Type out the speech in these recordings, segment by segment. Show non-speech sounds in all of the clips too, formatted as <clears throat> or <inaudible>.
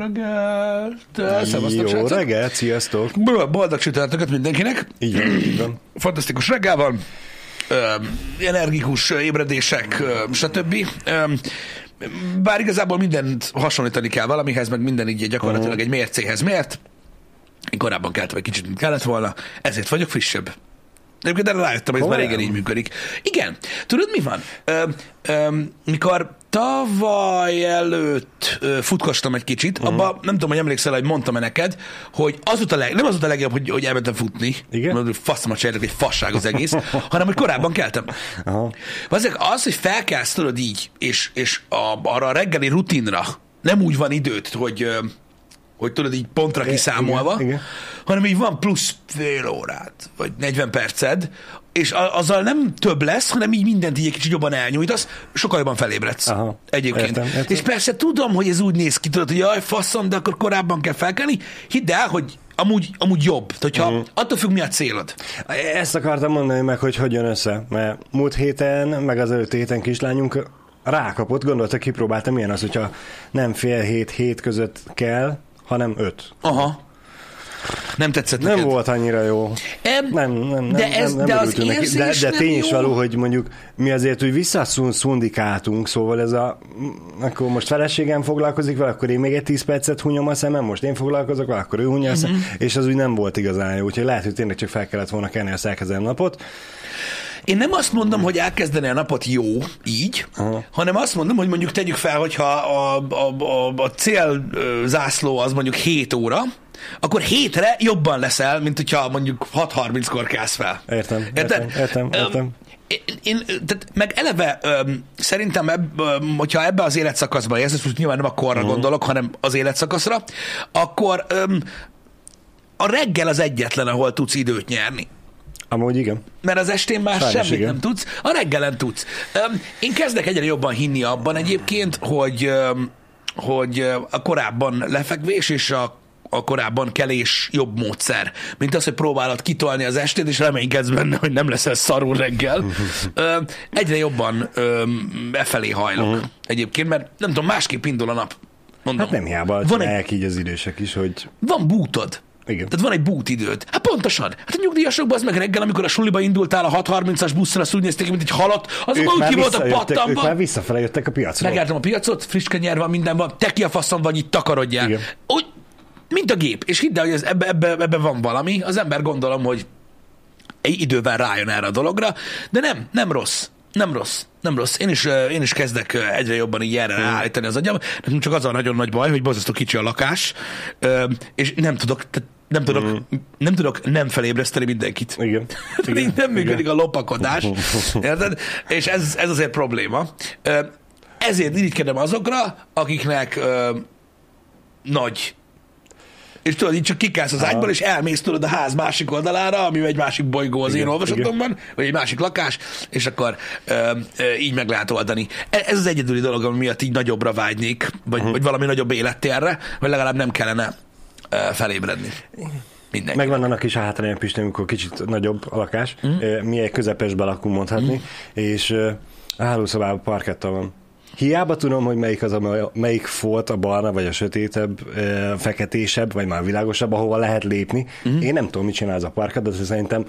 reggelt! Szevasztok, Jó reggelt, sziasztok! Boldog csütörtököt mindenkinek! Így van, így van. Fantasztikus reggel van, energikus ébredések, stb. Bár igazából mindent hasonlítani kell valamihez, meg minden így gyakorlatilag egy mércéhez mért. Én korábban keltem egy kicsit, mint kellett volna, ezért vagyok frissebb. Egyébként erre rájöttem, hogy ez már régen így működik. Igen. Tudod, mi van? Ö, ö, mikor tavaly előtt futkostam egy kicsit, uh-huh. abba nem tudom, hogy emlékszel, hogy mondtam-e neked, hogy az a leg, nem az a legjobb, hogy, hogy elmentem futni. Igen? Mert faszom a cserélek, egy fasság az egész, <laughs> hanem hogy korábban keltem. Aha. Azért az, hogy felkelsz tudod így, és, és a, arra a reggeli rutinra nem úgy van időt, hogy, hogy tudod így pontra kiszámolva, igen, igen. hanem így van plusz fél órát, vagy 40 perced, és a- azzal nem több lesz, hanem így mindent így egy kicsit jobban elnyújtasz, sokkal jobban felébredsz. Aha. Egyébként. Értem, értem. És persze tudom, hogy ez úgy néz ki, tudod, hogy jaj, faszom, de akkor korábban kell felkelni. Hidd el, hogy amúgy, amúgy jobb. Hogyha Mhm. attól függ, mi a célod. Ezt akartam mondani meg, hogy hogy jön össze, mert múlt héten, meg az előtt héten kislányunk rákapott, gondolta, kipróbálta, milyen az, hogyha nem fél hét, hét között kell, hanem öt. Aha. Nem tetszett Nem neked? volt annyira jó. Em, Nem, nem, nem, de ez- nem, nem de az neki. de, de tény is való, hogy mondjuk mi azért úgy visszaszundikáltunk, szóval ez a, akkor most feleségem foglalkozik vele, akkor én még egy 10 percet hunyom a szemem, most én foglalkozok vele, akkor ő hunja szemem, Mhm. és az úgy nem volt igazán jó, úgyhogy lehet, hogy tényleg csak fel kellett volna kenni a szerkezem napot. Én nem azt mondom, hogy elkezdeni a napot jó, így, Aha. hanem azt mondom, hogy mondjuk tegyük fel, hogyha a, a, a, a cél zászló az mondjuk 7 óra, akkor hétre jobban leszel, mint hogyha mondjuk 6.30-kor kelsz fel. Értem, értem, értem, Öm, értem. Én, tehát meg eleve öm, szerintem, öm, hogyha ebbe az életszakaszba érzed, most nyilván nem a korra Mhm. gondolok, hanem az életszakaszra, akkor öm, a reggel az egyetlen, ahol tudsz időt nyerni Amúgy igen. mert az estén már Sajnos semmit igen. nem tudsz, a reggelen tudsz. Öm, Én kezdek egyre jobban hinni abban egyébként, hogy, öm, hogy a korábban lefekvés és a a korábban kelés jobb módszer, mint az, hogy próbálod kitolni az estét, és reménykedsz benne, hogy nem leszel szarul reggel. Ö, Egyre jobban öm, e felé hajlok egyébként, mert nem tudom, másképp indul a nap. Mondom. Hát nem hiába van egy, így az idősek is, hogy van bútod. Igen. Tehát van egy bútidőd. Hát pontosan. Hát a nyugdíjasokban az meg reggel, amikor a suliba indultál a 6.30-as buszra, azt úgy néztek, ki, mint egy halott, azok úgy ki voltak visszajöttek, ők már visszafele jöttek a piacról. Megálltam a piacot, friss kenyér van, minden van, te ki a faszom vagy, itt takarodjál. Igen. Úgy, mint a gép. És hidd el, hogy ez, ebbe, ebbe, ebbe, van valami. Az ember gondolom, hogy egy idővel rájön erre a dologra, de nem, nem rossz. Nem rossz, nem rossz. Én is, én is kezdek egyre jobban így erre ráállítani az agyam. Nekünk csak az a nagyon nagy baj, hogy borzasztó kicsi a lakás, és nem tudok, nem tudok, nem tudok nem felébreszteni mindenkit. Igen. <laughs> Így nem működik a lopakodás. <laughs> Érted? És ez, ez azért probléma. Ezért irigykedem azokra, akiknek ö, nagy és tudod, így csak kikász az ágyból, és elmész tudod a ház másik oldalára, ami egy másik bolygó az Igen, én olvasatomban, vagy egy másik lakás, és akkor ö, ö, így meg lehet oldani. E- Ez az egyedüli dolog, ami miatt így nagyobbra vágynék, vagy, uh-huh. vagy valami nagyobb élettérre, vagy legalább nem kellene ö, felébredni. Mindenki. Megvan annak is a hátránya, Pisti, amikor kicsit nagyobb a lakás. Mm. Mi egy közepesbe lakunk mondhatni, és ö, a hálószobában parketta van. Hiába tudom, hogy melyik az, a, melyik folt a barna, vagy a sötétebb, feketésebb, vagy már világosabb, ahova lehet lépni. Mhm. Mm. Én nem tudom, mit csinál ez a parkett, de szerintem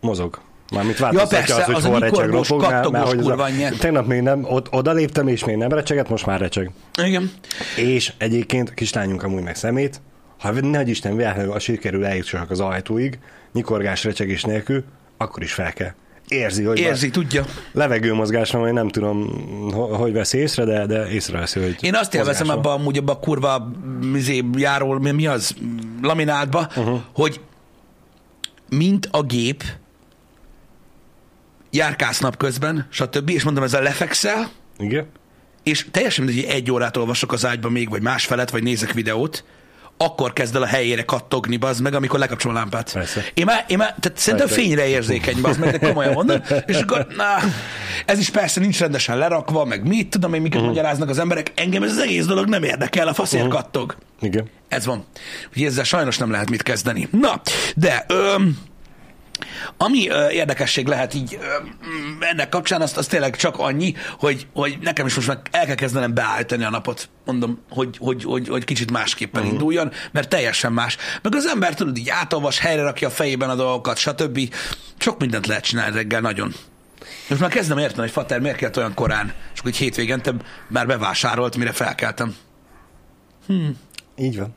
mozog. Mármint változtatja persze, az, hogy hol recseg, nyikorgós, ropog, mert, hogy a, tegnap még nem, ott, oda léptem, és még nem recseget, most már recseg. Igen. És egyébként kislányunk amúgy meg szemét, ha nagy Isten véletlenül a sikerül eljutsak az ajtóig, nyikorgás, recsegés nélkül, akkor is fel kell. Érzi, hogy Érzi, tudja. levegőmozgás van, vagy nem tudom, ho- hogy veszi észre, de, de észreveszi, hogy Én azt élvezem abban amúgy abban a kurva izé, járól, mi, mi az, laminátba, uh-huh. hogy mint a gép járkálsz napközben, stb. És mondom, ezzel lefekszel, Igen? és teljesen mindegy, hogy egy órát olvasok az ágyba még, vagy más felet, vagy nézek videót, akkor kezd el a helyére kattogni, bazd meg, amikor lekapcsolom a lámpát. Persze. Én már, én már tehát szerintem Persze. fényre érzékeny, bazd meg, de komolyan mondom, és akkor, na, ez is persze nincs rendesen lerakva, meg mit tudom én, miket uh-huh. magyaráznak az emberek, engem ez az egész dolog nem érdekel, a faszért uh-huh. kattog. Igen. Ez van. Úgyhogy ezzel sajnos nem lehet mit kezdeni. Na, de öm, Ami ö, érdekesség lehet így ö, mm, ennek kapcsán, azt, az tényleg csak annyi, hogy, hogy nekem is most már el kell kezdenem beállítani a napot, mondom, hogy, hogy, hogy, hogy kicsit másképpen uh-huh. induljon, mert teljesen más. Meg az ember tudod, így átolvas, helyre rakja a fejében a dolgokat, stb. Sok mindent lehet csinálni reggel, nagyon. Most már kezdem érteni, hogy Fater miért kellett olyan korán, és így hétvégente már bevásárolt, mire felkeltem. Így van.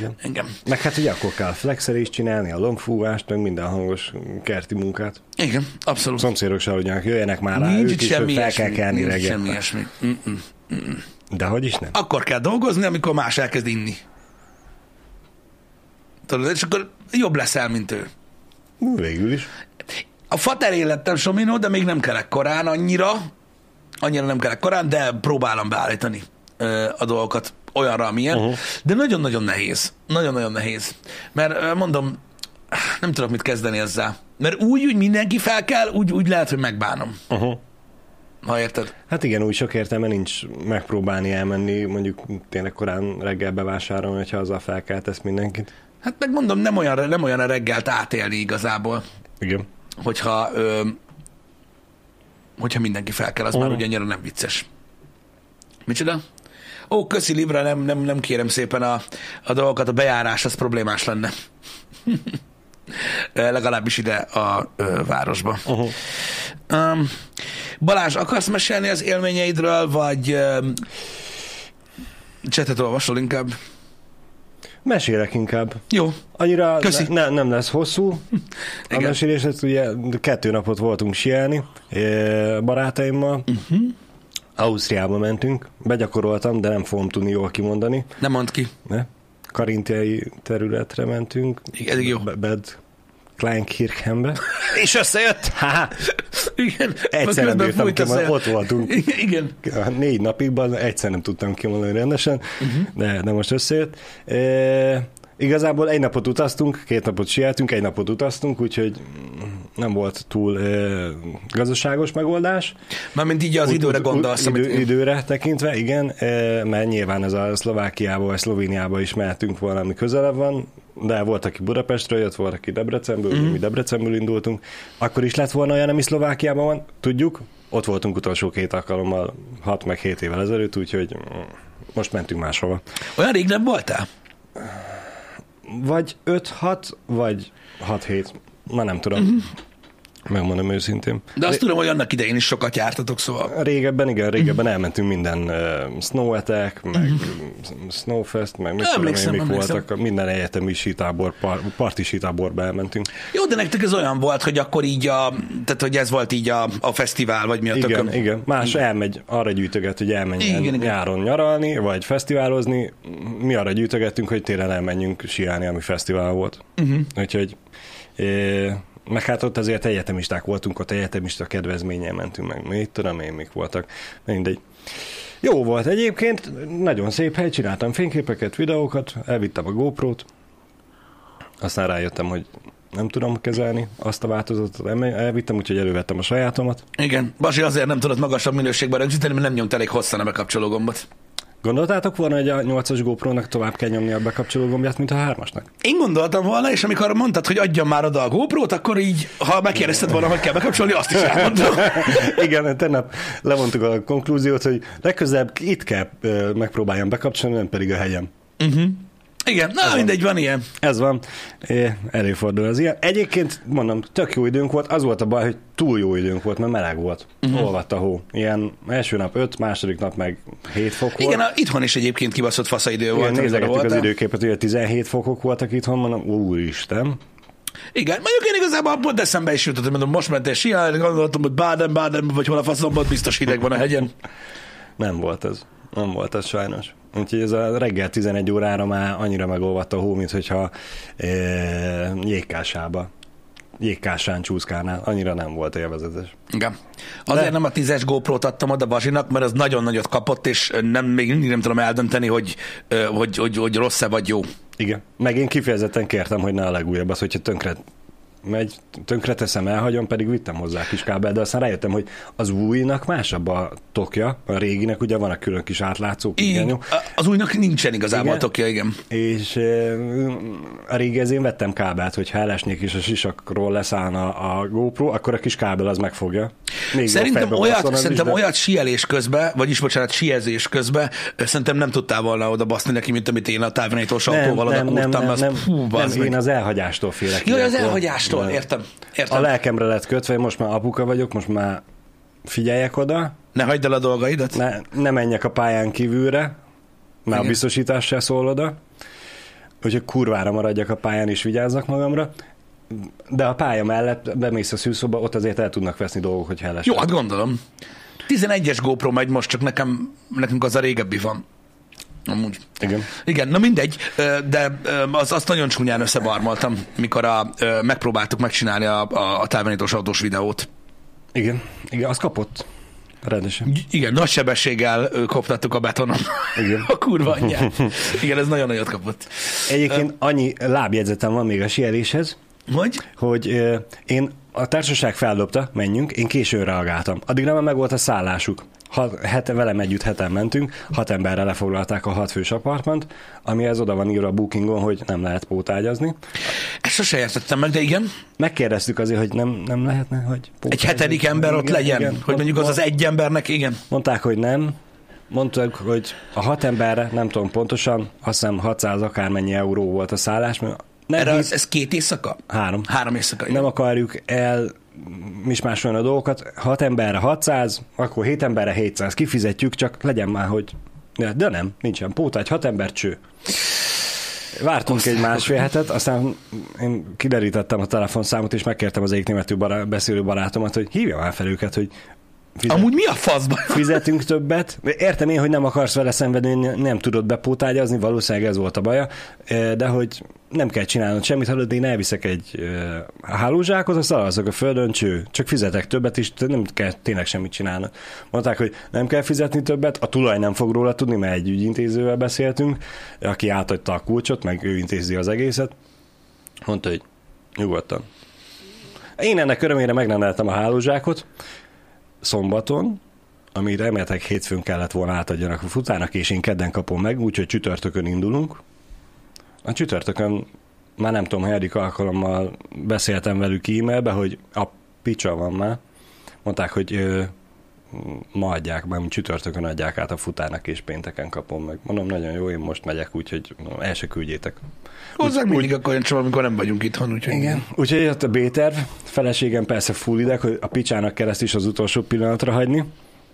Van. Engem. Meg hát ugye akkor kell flexelést csinálni, a lombfúvást, meg minden hangos kerti munkát. Igen, abszolút. Szomszédok se aludjanak, jöjjenek már rá, Nincs ők is, hogy semmi fel kell kelni Nincs reggel. semmi ilyesmi. De hogy is nem? Akkor kell dolgozni, amikor más elkezd inni. Tudod, és akkor jobb leszel, mint ő. Végül is. A fater élettem Somino, de még nem kelek korán annyira, annyira nem kelek korán, de próbálom beállítani a dolgokat olyanra, amilyen. Uh-huh. De nagyon-nagyon nehéz. Nagyon-nagyon nehéz. Mert mondom, nem tudok mit kezdeni ezzel. Mert úgy, úgy mindenki fel kell, úgy, úgy lehet, hogy megbánom. Uh-huh. Ha érted? Hát igen, úgy sok értelme nincs megpróbálni elmenni, mondjuk tényleg korán reggel bevásárolni, hogyha azzal felkeltesz mindenkit. Hát meg mondom, nem olyan, nem olyan a reggelt átélni igazából, Igen. hogyha, ö, hogyha mindenki fel kell, az Mhm. már ugye annyira nem vicces. Micsoda? Ó, köszi Libra, nem, nem, nem kérem szépen a, a dolgokat, a bejárás az problémás lenne. <laughs> Legalábbis ide a ö, városba. Uh-huh. Um, Balázs, akarsz mesélni az élményeidről, vagy um, csetet olvasol inkább? Mesélek inkább. Jó, Annyira Köszi. ne, nem lesz hosszú. <laughs> A mesélés, ugye kettő napot voltunk sielni eh, barátaimmal. Uh-huh. Ausztriába mentünk. Begyakoroltam, de nem fogom tudni jól kimondani. nem mondd ki. Ne? Karintiai területre mentünk. Igen, jó. Be- Bed Kleinkirchenbe. <laughs> És összejött! Ha-ha! Igen. Egyszer nem bírtam fújt a ki, mert szél. ott voltunk. Igen. Négy napigban egyszer nem tudtam kimondani rendesen, uh-huh. de, de most összejött. E, igazából egy napot utaztunk, két napot sieltünk, egy napot utaztunk, úgyhogy nem volt túl e, gazdaságos megoldás. Mármint így az időre gondolsz, idő, amit... Időre tekintve, igen, e, mert nyilván ez a Szlovákiába vagy Szlovéniába is mehetünk valami közelebb van, de volt, aki Budapestről jött, volt, aki Debrecenből, mm. mi Debrecenből indultunk. Akkor is lett volna olyan, ami Szlovákiában van, tudjuk. Ott voltunk utolsó két alkalommal, 6 meg 7 évvel ezelőtt, úgyhogy most mentünk máshova. Olyan rég nem voltál? Vagy 5-6, vagy 6-7, már nem tudom. Mm-hmm. <laughs> Megmondom őszintén. De azt tudom, hogy annak idején is sokat jártatok, szóval... Régebben, igen, régebben elmentünk minden uh, Snow Attack, meg Snowfest, meg mit tudom én, mik emlékszem. voltak, minden egyetemi sítábor, par, parti sítáborba elmentünk. Jó, de nektek ez olyan volt, hogy akkor így a... Tehát, hogy ez volt így a, a fesztivál, vagy mi a Igen, tököm. igen. Más elmegy, arra gyűjtöget, hogy elmenjen Igen, igen, igen. nyáron nyaralni, vagy fesztiválozni. Mi arra gyűjtögettünk, hogy télen elmenjünk síelni, ami fesztivál volt. Uh-huh. Úgyhogy e, meg hát ott azért egyetemisták voltunk, ott egyetemista kedvezményen mentünk meg. Mit tudom én, mik voltak. Mindegy. Jó volt egyébként, nagyon szép hely, csináltam fényképeket, videókat, elvittem a GoPro-t, aztán rájöttem, hogy nem tudom kezelni azt a változatot, el- elvittem, úgyhogy elővettem a sajátomat. Igen. Basi azért nem tudod magasabb minőségben rögzíteni, mert nem nyomt elég hosszan a bekapcsoló gombot. Gondoltátok volna, hogy a 8-as GoPro-nak tovább kell nyomni a bekapcsoló gombját, mint a 3-asnak? Én gondoltam volna, és amikor mondtad, hogy adjam már oda a GoPro-t, akkor így, ha megkérdezted volna, hogy kell bekapcsolni, azt is elmondtam. <laughs> Igen, tegnap levontuk a konklúziót, hogy legközelebb itt kell megpróbáljam bekapcsolni, nem pedig a hegyem. Igen, na mindegy, van ilyen. Ez van, É, előfordul az ilyen. Egyébként mondom, tök jó időnk volt, az volt a baj, hogy túl jó időnk volt, mert meleg volt. Uh-huh. Olvadt a hó. Ilyen első nap 5, második nap meg 7 fok volt. Igen, a, itthon is egyébként kibaszott faszaidő Igen, volt. nézegettük az időképet, hogy 17 fokok voltak itthon, mondom, úristen. Igen, mondjuk én igazából pont eszembe is jutott, hogy mondom, most mentél siálni, gondoltam, hogy Baden, Baden, vagy hol a faszomban, biztos hideg van a hegyen. Nem volt ez. Nem volt ez sajnos. Úgyhogy ez a reggel 11 órára már annyira megolvadt a hó, mint hogyha e, jégkásába, jégkásán csúszkálnál. Annyira nem volt élvezetes. Igen. Azért De- nem a 10-es GoPro-t adtam oda Bazsinak, mert az nagyon nagyot kapott, és nem, még mindig nem tudom eldönteni, hogy, hogy, hogy, hogy rossz-e vagy jó. Igen. Meg én kifejezetten kértem, hogy ne a legújabb az, hogyha tönkre megy, tönkreteszem, elhagyom, pedig vittem hozzá kis kábel, de aztán rájöttem, hogy az újnak másabb a tokja, a réginek ugye van a külön kis átlátszó kigenyó, az újnak nincsen igazából Igen. tokja, igen. és a régi ezért vettem kábelt, hogy ha elesnék és a sisakról leszállna a GoPro, akkor a kis kábel az megfogja. Még Szerintem a olyat, szerintem is, de- olyat sielés közben, vagyis bocsánat, siezés közben, szerintem nem tudtál volna oda baszni neki, mint amit én a távirányítós autóval nem, nem, nem, az nem, fú, nem, bazd én meg. az elhagyástól félek. Jaj, az elhagyástól, Nem. értem. A Értem. lelkemre lett kötve, most már apuka vagyok, most már figyeljek oda, Ne hagyd el a dolgaidat. ne, ne menjek a pályán kívülre, már a Igen. biztosítás se szól oda, úgyhogy kurvára maradjak a pályán és vigyázzak magamra, de a pálya mellett bemész a szűzszóba, ott azért el tudnak veszni dolgok, hogy helles. Jó, hát gondolom. 11-es GoPro megy most, csak nekem, nekünk az a régebbi van. Amúgy. Igen. Igen, na mindegy, de az, azt nagyon csúnyán összebarmaltam, mikor a, megpróbáltuk megcsinálni a, a, a távirányítós autós videót. Igen, igen, az kapott. Rendesen. Igen, nagy sebességgel koptattuk a betonon. Igen. <laughs> A kurva anyját. Igen, ez nagyon nagyot kapott. Egyébként annyi lábjegyzetem van még a sieléshez, Hogy? hogy ö, én a társaság feldobta, menjünk, én későn reagáltam. Addigra már meg volt a szállásuk. Hat, hete, velem együtt heten mentünk, hat emberre lefoglalták a hat fős apartment, amihez oda van írva a bookingon, hogy nem lehet pótágyazni. Ezt sose értettem meg, de igen. Megkérdeztük azért, hogy nem, nem lehetne, hogy Egy hetedik ember ott Igen, legyen, igen. hogy mondjuk az az egy embernek, igen. Mondták, hogy nem. Mondták, hogy a hat emberre, nem tudom pontosan, azt hiszem 600 akármennyi euró volt a szállás, mert nem Erre hisz, ez két éjszaka? három. Három éjszaka, nem akarjuk el mismásolni a dolgokat, 6 emberre 600, akkor 7 emberre 700, kifizetjük, csak legyen már, hogy... De, nem, nincsen pótágy, 6 ember cső. Vártunk egy másfél hetet, aztán én kiderítettem a telefonszámot, és megkértem az egyik németül bará- beszélő barátomat, hogy hívja már fel őket, hogy fizet, Amúgy mi a faszban? fizetünk többet. Értem én, hogy nem akarsz vele szenvedni, nem tudod bepótágyazni, valószínűleg ez volt a baja, eh, de hogy nem kell csinálnod semmit, hallod, én elviszek egy eh, hálózsákot, azt alazok a földön, cső. Csak fizetek többet, és nem kell tényleg semmit csinálnod. Mondták, hogy nem kell fizetni többet, a tulaj nem fog róla tudni, mert egy ügyintézővel beszéltünk, aki átadta a kulcsot, meg ő intézi az egészet. Mondta, hogy nyugodtan. Én ennek örömére megrendeltem a hálózsákot, szombaton, amit reméltek hétfőn kellett volna átadjanak a futának, és én kedden kapom meg, úgyhogy csütörtökön indulunk. A csütörtökön már nem tudom, hanyadik alkalommal beszéltem velük e-mailbe, hogy a picsa van már. Mondták, hogy ö, ma adják, már csütörtökön adják át a futának, és pénteken kapom meg. Mondom, nagyon jó, én most megyek, úgyhogy el se küldjétek. Hozzánk mindig akkor olyan csomó, amikor nem vagyunk itthon, úgyhogy... Igen. Úgyhogy jött a B-terv, feleségem persze full ideg, hogy a picsának kereszt is az utolsó pillanatra hagyni.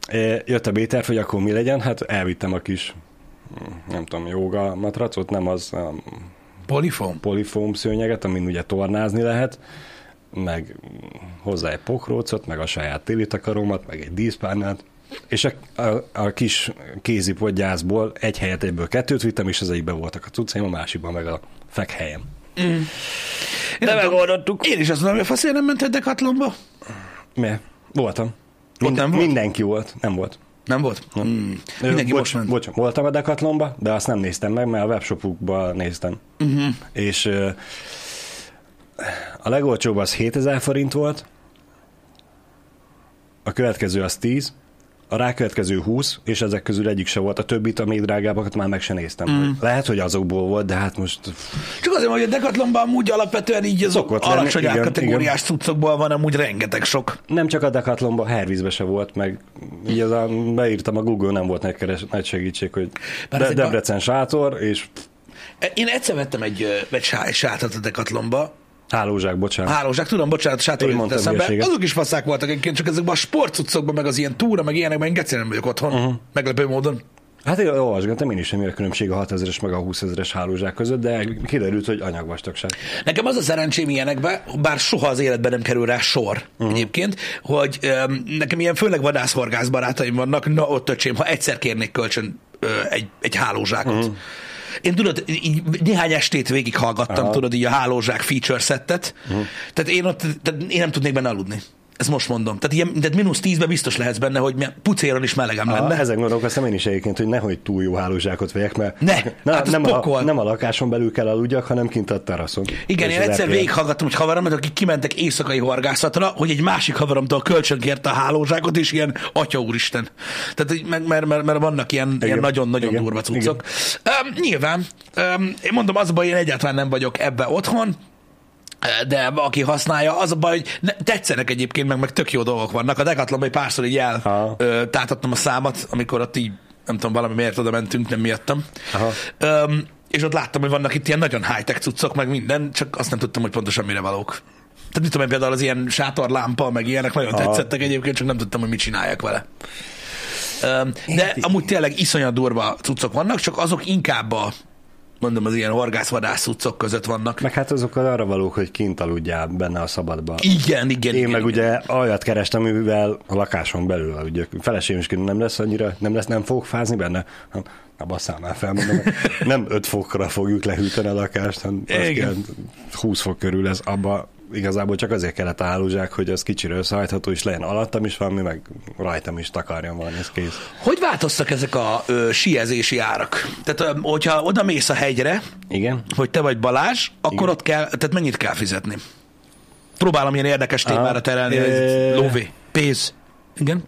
E, Jött a B-terv, hogy akkor mi legyen, hát elvittem a kis nem tudom, joga matracot, nem az a Polifóm? polifóm szőnyeget, amin ugye tornázni lehet, meg hozzá egy pokrócot, meg a saját télitakaromat, meg egy díszpárnát, és a, a, a kis kézipodgyászból egy helyet egyből kettőt vittem, és az egyikben voltak a cuccaim, a másikban meg a fekhelyem. De megoldottuk. Én is azt mondom, hogy a faszért nem mented Decathlonba? Mi? Voltam. Ott nem volt? Mindenki volt, nem volt. Nem volt? Mm. Mindenki bocs, most ment. Bocs, voltam a Decathlonba, de azt nem néztem meg, mert a webshopukba néztem. Uh-huh. És a legolcsóbb az 7000 forint volt, a következő az 10, a rákövetkező 20, és ezek közül egyik se volt. A többit, a még drágábbakat már meg se néztem. Mm. Lehet, hogy azokból volt, de hát most Csak azért, hogy a Decathlonban amúgy alapvetően így az Szokott lenni, alacsony igen, árkategóriás cuccokból van amúgy rengeteg sok. nem csak a Decathlonban, Hervízbe se volt, meg így az a, beírtam a Google, nem volt nagy, keres, nagy segítség, hogy Bár De, ezek a- Debrecen sátor, és Én egyszer vettem egy, egy sá- egy sátrat a Decathlonba, hálózsák, bocsánat. Hálózsák, tudom, bocsánat, sátor eszembe. hülyeséget. Azok is faszák voltak egyébként, csak ezekben a sportcuccokban, meg az ilyen túra, meg ilyenekben én geci nem vagyok otthon. Uh-huh. Meglepő módon. Hát én olvasgattam, én is sem a különbség a 6000-es meg a 20.000-es hálózsák között, de kiderült, hogy anyagvastagság. Nekem az a szerencsém ilyenekbe, bár soha az életben nem kerül rá sor uh-huh. egyébként, hogy um, nekem ilyen főleg vadászhorgász barátaim vannak, na ott öcsém, ha egyszer kérnék kölcsön ö, egy, egy hálózsákot. Uh-huh. Én tudod, így néhány estét végighallgattam, Aha. tudod, így a hálózsák feature settet, uh-huh. tehát én ott, tehát én nem tudnék benne aludni. Ezt most mondom. Tehát, ilyen, tehát mínusz tízben biztos lehetsz benne, hogy pucéron is melegem lenne. ezen gondolkoztam én is egyébként, hogy nehogy túl jó hálózsákot vegyek, mert Ne, <laughs> na, hát nem, pokol. a, nem a lakáson belül kell aludjak, hanem kint a teraszon. Igen, én egyszer végighallgattam, hogy haveromat, akik kimentek éjszakai horgászatra, hogy egy másik haveromtól kölcsönkérte a hálózsákot, és ilyen atya úristen. Tehát, meg- mert, mert, mert vannak ilyen, ilyen nagyon-nagyon Igen. durva cuccok. Um, nyilván, um, én mondom, az baj, én egyáltalán nem vagyok ebbe otthon, de aki használja, az a baj, hogy ne, tetszenek egyébként, meg, meg tök jó dolgok vannak. A Decathlonban egy párszor így Aha. eltátottam a számat, amikor ott így, nem tudom, valami miért oda mentünk, nem miattam. Aha. Um, és ott láttam, hogy vannak itt ilyen nagyon high-tech cuccok, meg minden, csak azt nem tudtam, hogy pontosan mire valók. Tehát mit tudom én, például az ilyen sátorlámpa, meg ilyenek nagyon Aha. tetszettek egyébként, csak nem tudtam, hogy mit csináljak vele. Um, de amúgy tényleg iszonyat durva cuccok vannak, csak azok inkább a, mondom, az ilyen horgászvadász cuccok között vannak. Meg hát azok arra valók, hogy kint aludjál benne a szabadba. Igen, igen, Én igen, meg igen. ugye olyat kerestem, mivel a lakáson belül aludjak. Feleségem is nem lesz annyira, nem lesz, nem fogok fázni benne? Hát, Na, basszál már fel, mondom, nem 5 fokra fogjuk lehűteni a lakást, hanem az Igen. kell, 20 fok körül ez abba igazából csak azért kellett a hálózsák, hogy az kicsiről összehajtható is legyen alattam is valami, meg rajtam is takarjon valami, ez kész. Hogy változtak ezek a ö, siezési árak? Tehát, ö, hogyha oda mész a hegyre, Igen? hogy te vagy Balázs, akkor Igen. ott kell, tehát mennyit kell fizetni? Próbálom ilyen érdekes témára terelni, hogy lóvé, pénz. Igen?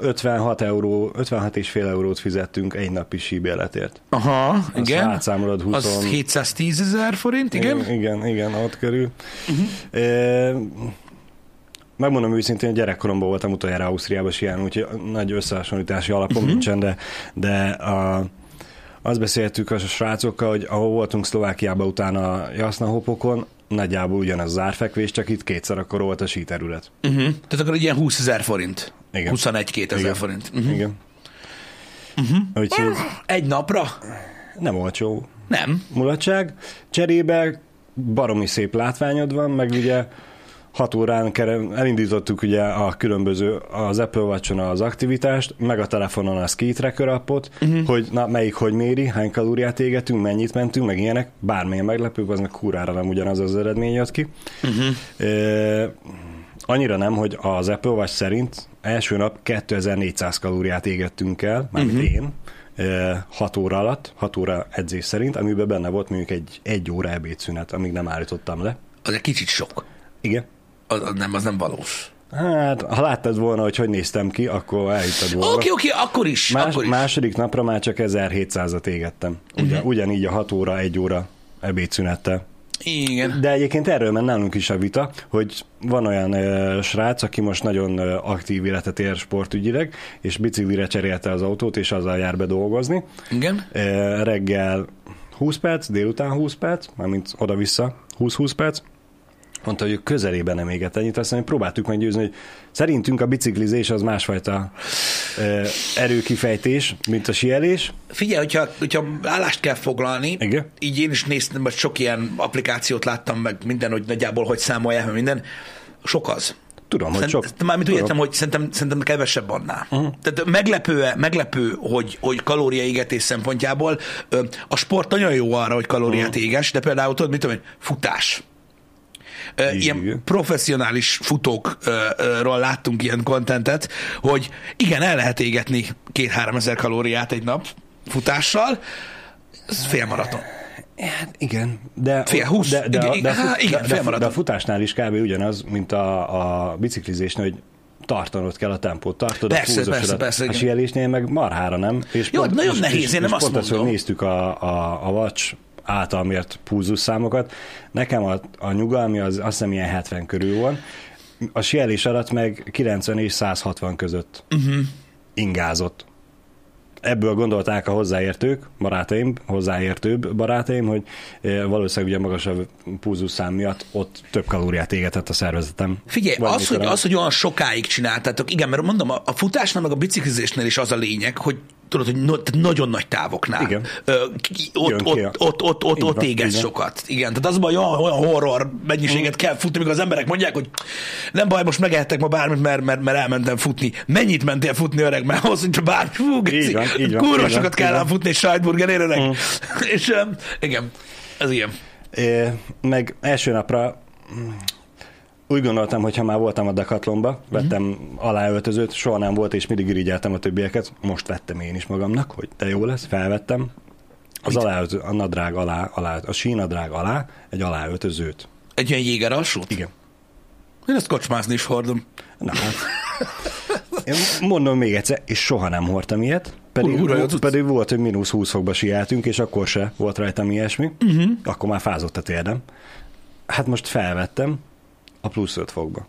56 euró, 56 és fél eurót fizettünk egy napi síbérletért. Aha, Azt igen. átszámolod 20... Az 710 ezer forint, igen? Igen, igen, igen ott körül. Uh-huh. E, megmondom őszintén, gyerekkoromban voltam utoljára Ausztriába siálni, úgyhogy nagy összehasonlítási alapom uh-huh. nincsen, de, de a, azt beszéltük a srácokkal, hogy ahol voltunk Szlovákiában utána Jasznahopokon, nagyjából ugyanaz az árfekvés, csak itt kétszer akkor volt a síterület. Uh-huh. Tehát akkor ilyen 20 ezer forint. Igen. 21-2 ezer forint. Uh-huh. Igen. Uh-huh. Úgyhogy Egy napra? nem olcsó Nem. mulatság. Cserébe baromi szép látványod van, meg ugye 6 órán kere- elindítottuk ugye a különböző, az Apple watch az aktivitást, meg a telefonon a Ski Tracker appot, uh-huh. hogy na, melyik hogy méri, hány kalóriát égetünk, mennyit mentünk, meg ilyenek, bármilyen meglepő, az meg kurára nem ugyanaz az eredmény jött ki. Uh-huh. E, annyira nem, hogy az Apple Watch szerint első nap 2400 kalóriát égettünk el, mármint uh-huh. én, 6 óra alatt, 6 óra edzés szerint, amiben benne volt mondjuk egy, egy óra ebédszünet, amíg nem állítottam le. Az egy kicsit sok. Igen. Az, az nem, az nem valós. Hát, ha láttad volna, hogy hogy néztem ki, akkor elhitted volna. Oké, oké, akkor is. Más, akkor is. második napra már csak 1700-at égettem. Ugyan, uh-huh. Ugyanígy a 6 óra, 1 óra ebédszünettel. Igen. De egyébként erről ment nálunk is a vita, hogy van olyan ö, srác, aki most nagyon ö, aktív életet ér sportügyileg, és biciklire cserélte az autót, és azzal jár be dolgozni. Igen. Ö, reggel 20 perc, délután 20 perc, mármint oda-vissza 20-20 perc, mondta, hogy ő közelében nem éget ennyit, aztán próbáltuk meggyőzni, hogy szerintünk a biciklizés az másfajta ö, erőkifejtés, mint a sielés. Figyelj, hogyha, hogyha állást kell foglalni, Igen. így én is néztem, vagy sok ilyen applikációt láttam, meg minden, hogy nagyjából hogy számolják, meg minden, sok az. Tudom, hogy sok. Szerint, mármint úgy értem, hogy szerintem, szerintem kevesebb annál. Uh-huh. Tehát meglepő, meglepő hogy, hogy kalóriaégetés szempontjából a sport nagyon jó arra, hogy kalóriát uh-huh. éges, de például tudod, mit tudom én, futás. Ö, Ilyen Igen. professzionális futókról láttunk ilyen kontentet, hogy igen, el lehet égetni két-három ezer kalóriát egy nap futással, ez félmaraton. Hát igen, de, Fél húsz? de, de, Igen, de, há, de, igen, de, de, maraton. a futásnál is kb. ugyanaz, mint a, a biciklizésnél, hogy tartanod kell a tempót, tartod Persze, a persze, persze, a igen. sielésnél meg marhára nem. És Jó, nagyon és, nehéz, és, én nem és azt pont az, hogy mondom. néztük a, a, a Watch által mért pulzusszámokat. Nekem a, a nyugalmi az azt hiszem ilyen 70 körül van. A sielés alatt meg 90 és 160 között uh-huh. ingázott ebből gondolták a hozzáértők, barátaim, hozzáértőbb barátaim, hogy eh, valószínűleg ugye magasabb pulzusszám miatt ott több kalóriát égetett a szervezetem. Figyelj, az hogy, az, hogy olyan sokáig csináltátok, igen, mert mondom, a, a futásnál, meg a biciklizésnél is az a lényeg, hogy tudod, hogy no, nagyon nagy távoknál. Igen. Ö, ki- ott, Jön ki ott, a- ott, ott, ott, ott van, égesz sokat. Igen, tehát az baj, olyan, olyan horror mennyiséget kell futni, mikor az emberek mondják, hogy nem baj, most megehettek ma bármit, mert, mert, mert elmentem futni. Mennyit mentél futni, öreg? Mert ahhoz, hogy bármi, fú, geci, van, így van, kurva így sokat kell ám futni egy sajtburgerért, öreg. Mm. <laughs> És um, igen, ez ilyen. Eh, meg első napra mm, úgy gondoltam, hogy ha már voltam a Decathlonba, vettem uh-huh. aláöltözőt, soha nem volt, és mindig irigyeltem a többieket. Most vettem én is magamnak, hogy te jó lesz, felvettem. Az aláöltő, a nadrág alá, alá, a sínadrág alá egy aláöltözőt. Egy ilyen jéger alsót? Igen. Én ezt kocsmázni is hordom. Na hát. Én mondom még egyszer, és soha nem hordtam ilyet, pedig, Ura, cucc. pedig volt, hogy mínusz 20 fokba siáltünk, és akkor se volt rajtam ilyesmi. Uh-huh. Akkor már fázott a térdem. Hát most felvettem a plusz 5 fokba.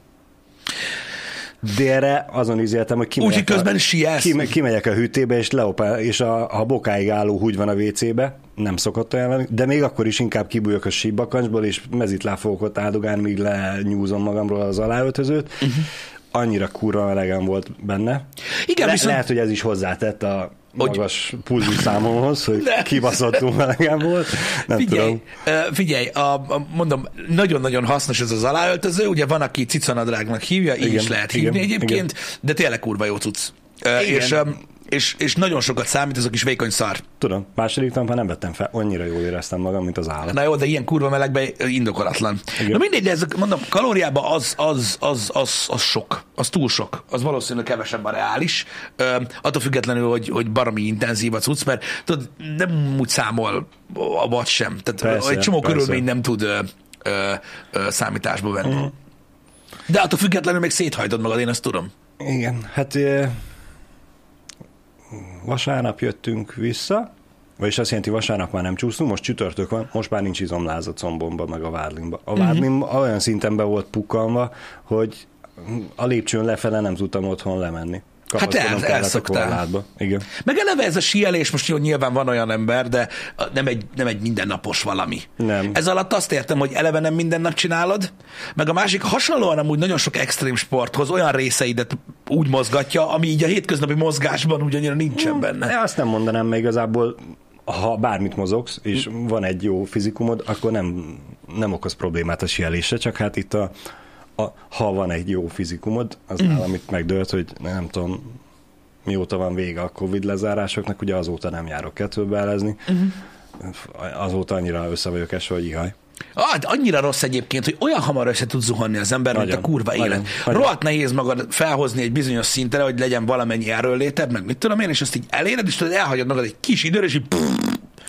Délre azon üzéltem, hogy kimegyek, Úgyhogy közben a, sielsz. kime, kimegyek a hűtébe, és, leopá, és a, a bokáig álló húgy van a WC-be, nem szokott olyan lenni, de még akkor is inkább kibújok a síbakancsból, és mezitláb fogok ott áldogálni, míg lenyúzom magamról az aláöltözőt. Uh-huh. Annyira kurva melegen volt benne. Igen, Le, viszont- Lehet, hogy ez is hozzátett a magas pulzus számomhoz, hogy De- kibaszottul melegen volt. Nem Figyelj, tudom. ö, figyelj, a, a, mondom, nagyon-nagyon hasznos ez az aláöltöző, ugye van, aki cicanadrágnak hívja, így Igen, is lehet igen, hívni egyébként, de tényleg kurva jó cucc. Ö, Igen. És, öm, és, és nagyon sokat számít ez a kis vékony szar. Tudom, második már nem vettem fel, annyira jól éreztem magam, mint az állat. Na jó, de ilyen kurva melegben indokolatlan. Igen. Na mindegy, de ez, mondom, kalóriában az, az, az, az, az sok, az túl sok. Az valószínűleg kevesebb a reális. Ö, attól függetlenül, hogy, hogy baromi intenzív a cucc, mert tudod, nem úgy számol a vagy sem. Tehát Persze, egy csomó persze. körülmény nem tud ö, ö, ö, számításba venni. Uh-huh. De attól függetlenül még széthajtod magad, én azt tudom. Igen, hát vasárnap jöttünk vissza, vagyis azt jelenti, vasárnap már nem csúsztunk, most csütörtök van, most már nincs izomláz a combomba, meg a vádlimba. A vádlim uh-huh. olyan szinten be volt pukkanva, hogy a lépcsőn lefele nem tudtam otthon lemenni. Kapaszkodnom el- elszoktál. Igen. Meg eleve ez a síelés, most jó, nyilván van olyan ember, de nem egy, nem egy mindennapos valami. Nem. Ez alatt azt értem, hogy eleve nem minden nap csinálod, meg a másik hasonlóan amúgy nagyon sok extrém sporthoz olyan részeidet úgy mozgatja, ami így a hétköznapi mozgásban ugyannyira nincsen benne. De azt nem mondanám, mert igazából ha bármit mozogsz, és van egy jó fizikumod, akkor nem, nem okoz problémát a sielésre, csak hát itt a, a ha van egy jó fizikumod, az mm. nálam itt megdőlt, hogy nem tudom, mióta van vége a Covid lezárásoknak, ugye azóta nem járok kettőbeelezni, uh-huh. azóta annyira össze vagyok esve, hogy ihaj. Ah, de annyira rossz egyébként, hogy olyan hamar össze tud zuhanni az ember, mint a Nagyon, kurva nagyon, élet. nagyon. Rohadt nehéz magad felhozni egy bizonyos szintre, hogy legyen valamennyi erőléted, meg mit tudom én, és azt így eléred, és tudod, elhagyod magad egy kis időre, és így,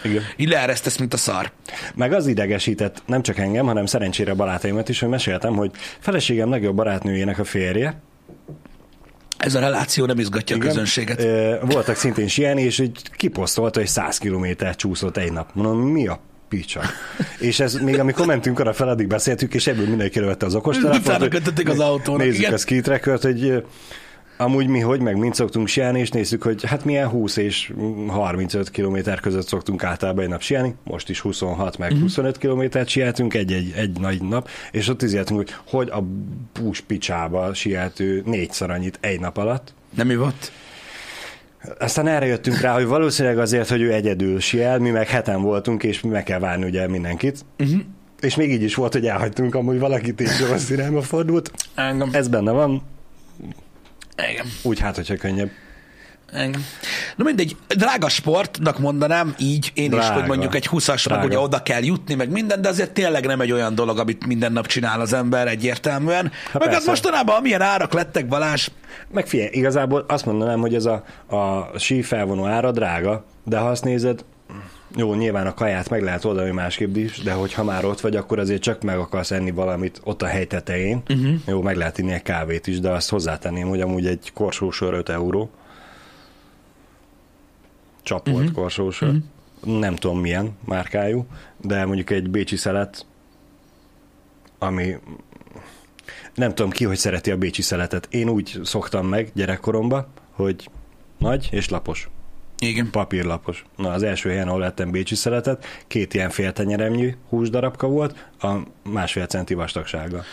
Igen. így leeresztesz, mint a szar. Meg az idegesített nem csak engem, hanem szerencsére barátaimat is, hogy meséltem, hogy feleségem legjobb barátnőjének a férje, Ez a reláció nem izgatja a közönséget. Voltak szintén sielni, és így kiposztolta, hogy 100 kilométer csúszott egy nap. Mondom, mi a picsa? és ez még amikor mentünk arra fel, addig beszéltük, és ebből mindenki vette az okostelefont. Utána kötötték az autónak, Nézzük igen. a ski trackert, hogy amúgy mi hogy, meg mint szoktunk sielni, és nézzük, hogy hát milyen 20 és 35 kilométer között szoktunk általában egy nap sielni, most is 26 meg Mhm. 25 kilométert sieltünk egy, egy, nagy nap, és ott izéltünk, hogy hogy a bús picsába sielt ő négyszer annyit egy nap alatt, Nem mi volt? aztán erre jöttünk rá, hogy valószínűleg azért, hogy ő egyedül siel, mi meg heten voltunk, és meg kell várni ugye mindenkit. Uh-huh. És még így is volt, hogy elhagytunk amúgy valakit, és <laughs> rossz irányba fordult. Engem. Ez benne van, Engem. úgy hát, hogyha könnyebb. Engem. Na mindegy, drága sportnak mondanám így, én is, Drága. hogy mondjuk egy 20-as, meg Drága. ugye oda kell jutni, meg minden, de azért tényleg nem egy olyan dolog, amit minden nap csinál az ember egyértelműen. meg hát persze. mostanában amilyen árak lettek, Balázs, Meg figyelj, igazából azt mondanám, hogy ez a, a sí felvonó ára drága, de ha azt nézed, jó, nyilván a kaját meg lehet oldani másképp is, de hogyha már ott vagy, akkor azért csak meg akarsz enni valamit ott a hely tetején. Uh-huh. Jó, meg lehet inni egy kávét is, de azt hozzátenném, hogy amúgy egy korsósor 5 euró. Csapolt uh-huh. korsósor. Uh-huh. Nem tudom milyen márkájú, de mondjuk egy bécsi szelet, ami nem tudom ki, hogy szereti a bécsi szeletet. Én úgy szoktam meg gyerekkoromba, hogy nagy és lapos. Igen. Papírlapos. Na, az első helyen, ahol lettem bécsi szeletet, két ilyen féltenyeremnyű húsdarabka volt, a másfél centi vastagsága.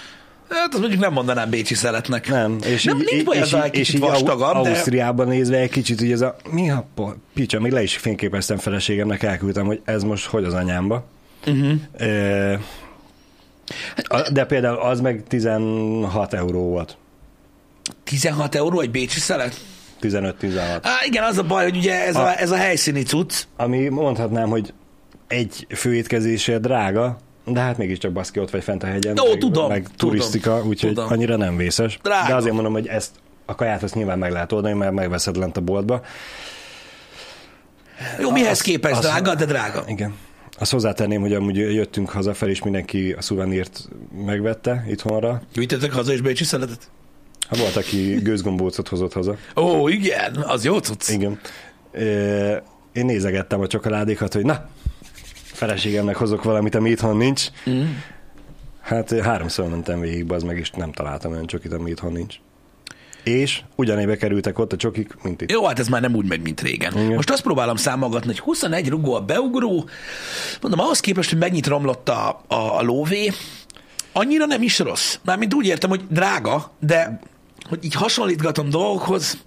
Hát azt mondjuk nem mondanám Bécsi szeletnek. Nem, és nem, így, nincs baj, és, egy így, és kicsit így Au- vastagabb, de... Ausztriában nézve egy kicsit, hogy ez a mi a picsa, még le is fényképeztem feleségemnek, elküldtem, hogy ez most hogy az anyámba. Uh-huh. E, de például az meg 16 euró volt. 16 euró egy Bécsi szelet? 15-16. Á, igen, az a baj, hogy ugye ez a, A- ez a helyszíni cucc. Ami mondhatnám, hogy egy főétkezésért drága, De hát mégiscsak baszki ott vagy fent a hegyen. Jó, meg, tudom, Meg turisztika, úgyhogy annyira nem vészes. Drága. De azért mondom, hogy ezt a kaját azt nyilván meg lehet oldani, mert megveszed lent a boltba. Jó, mihez képest az- drága, de drága. Igen. Azt hozzátenném, hogy amúgy jöttünk hazafelé, és mindenki a szuvenírt megvette itthonra. Gyűjtetek haza is bécsi szeletet? Hát volt, aki gőzgombócot hozott haza. Ó, igen, az jó cucc. Igen. Én nézegettem a csokoládékat, hogy na, feleségemnek hozok valamit, ami itthon nincs. Mm. Hát háromszor mentem végig, az meg is nem találtam olyan csokit, ami itthon nincs. És ugyanébe kerültek ott a csokik, mint itt. Jó, hát ez már nem úgy megy, mint régen. Igen. Most azt próbálom számolgatni, hogy 21 rugó a beugró, mondom, ahhoz képest, hogy mennyit romlott a, a, a lóvé, annyira nem is rossz. Mármint úgy értem, hogy drága, de hogy így hasonlítgatom dolgokhoz,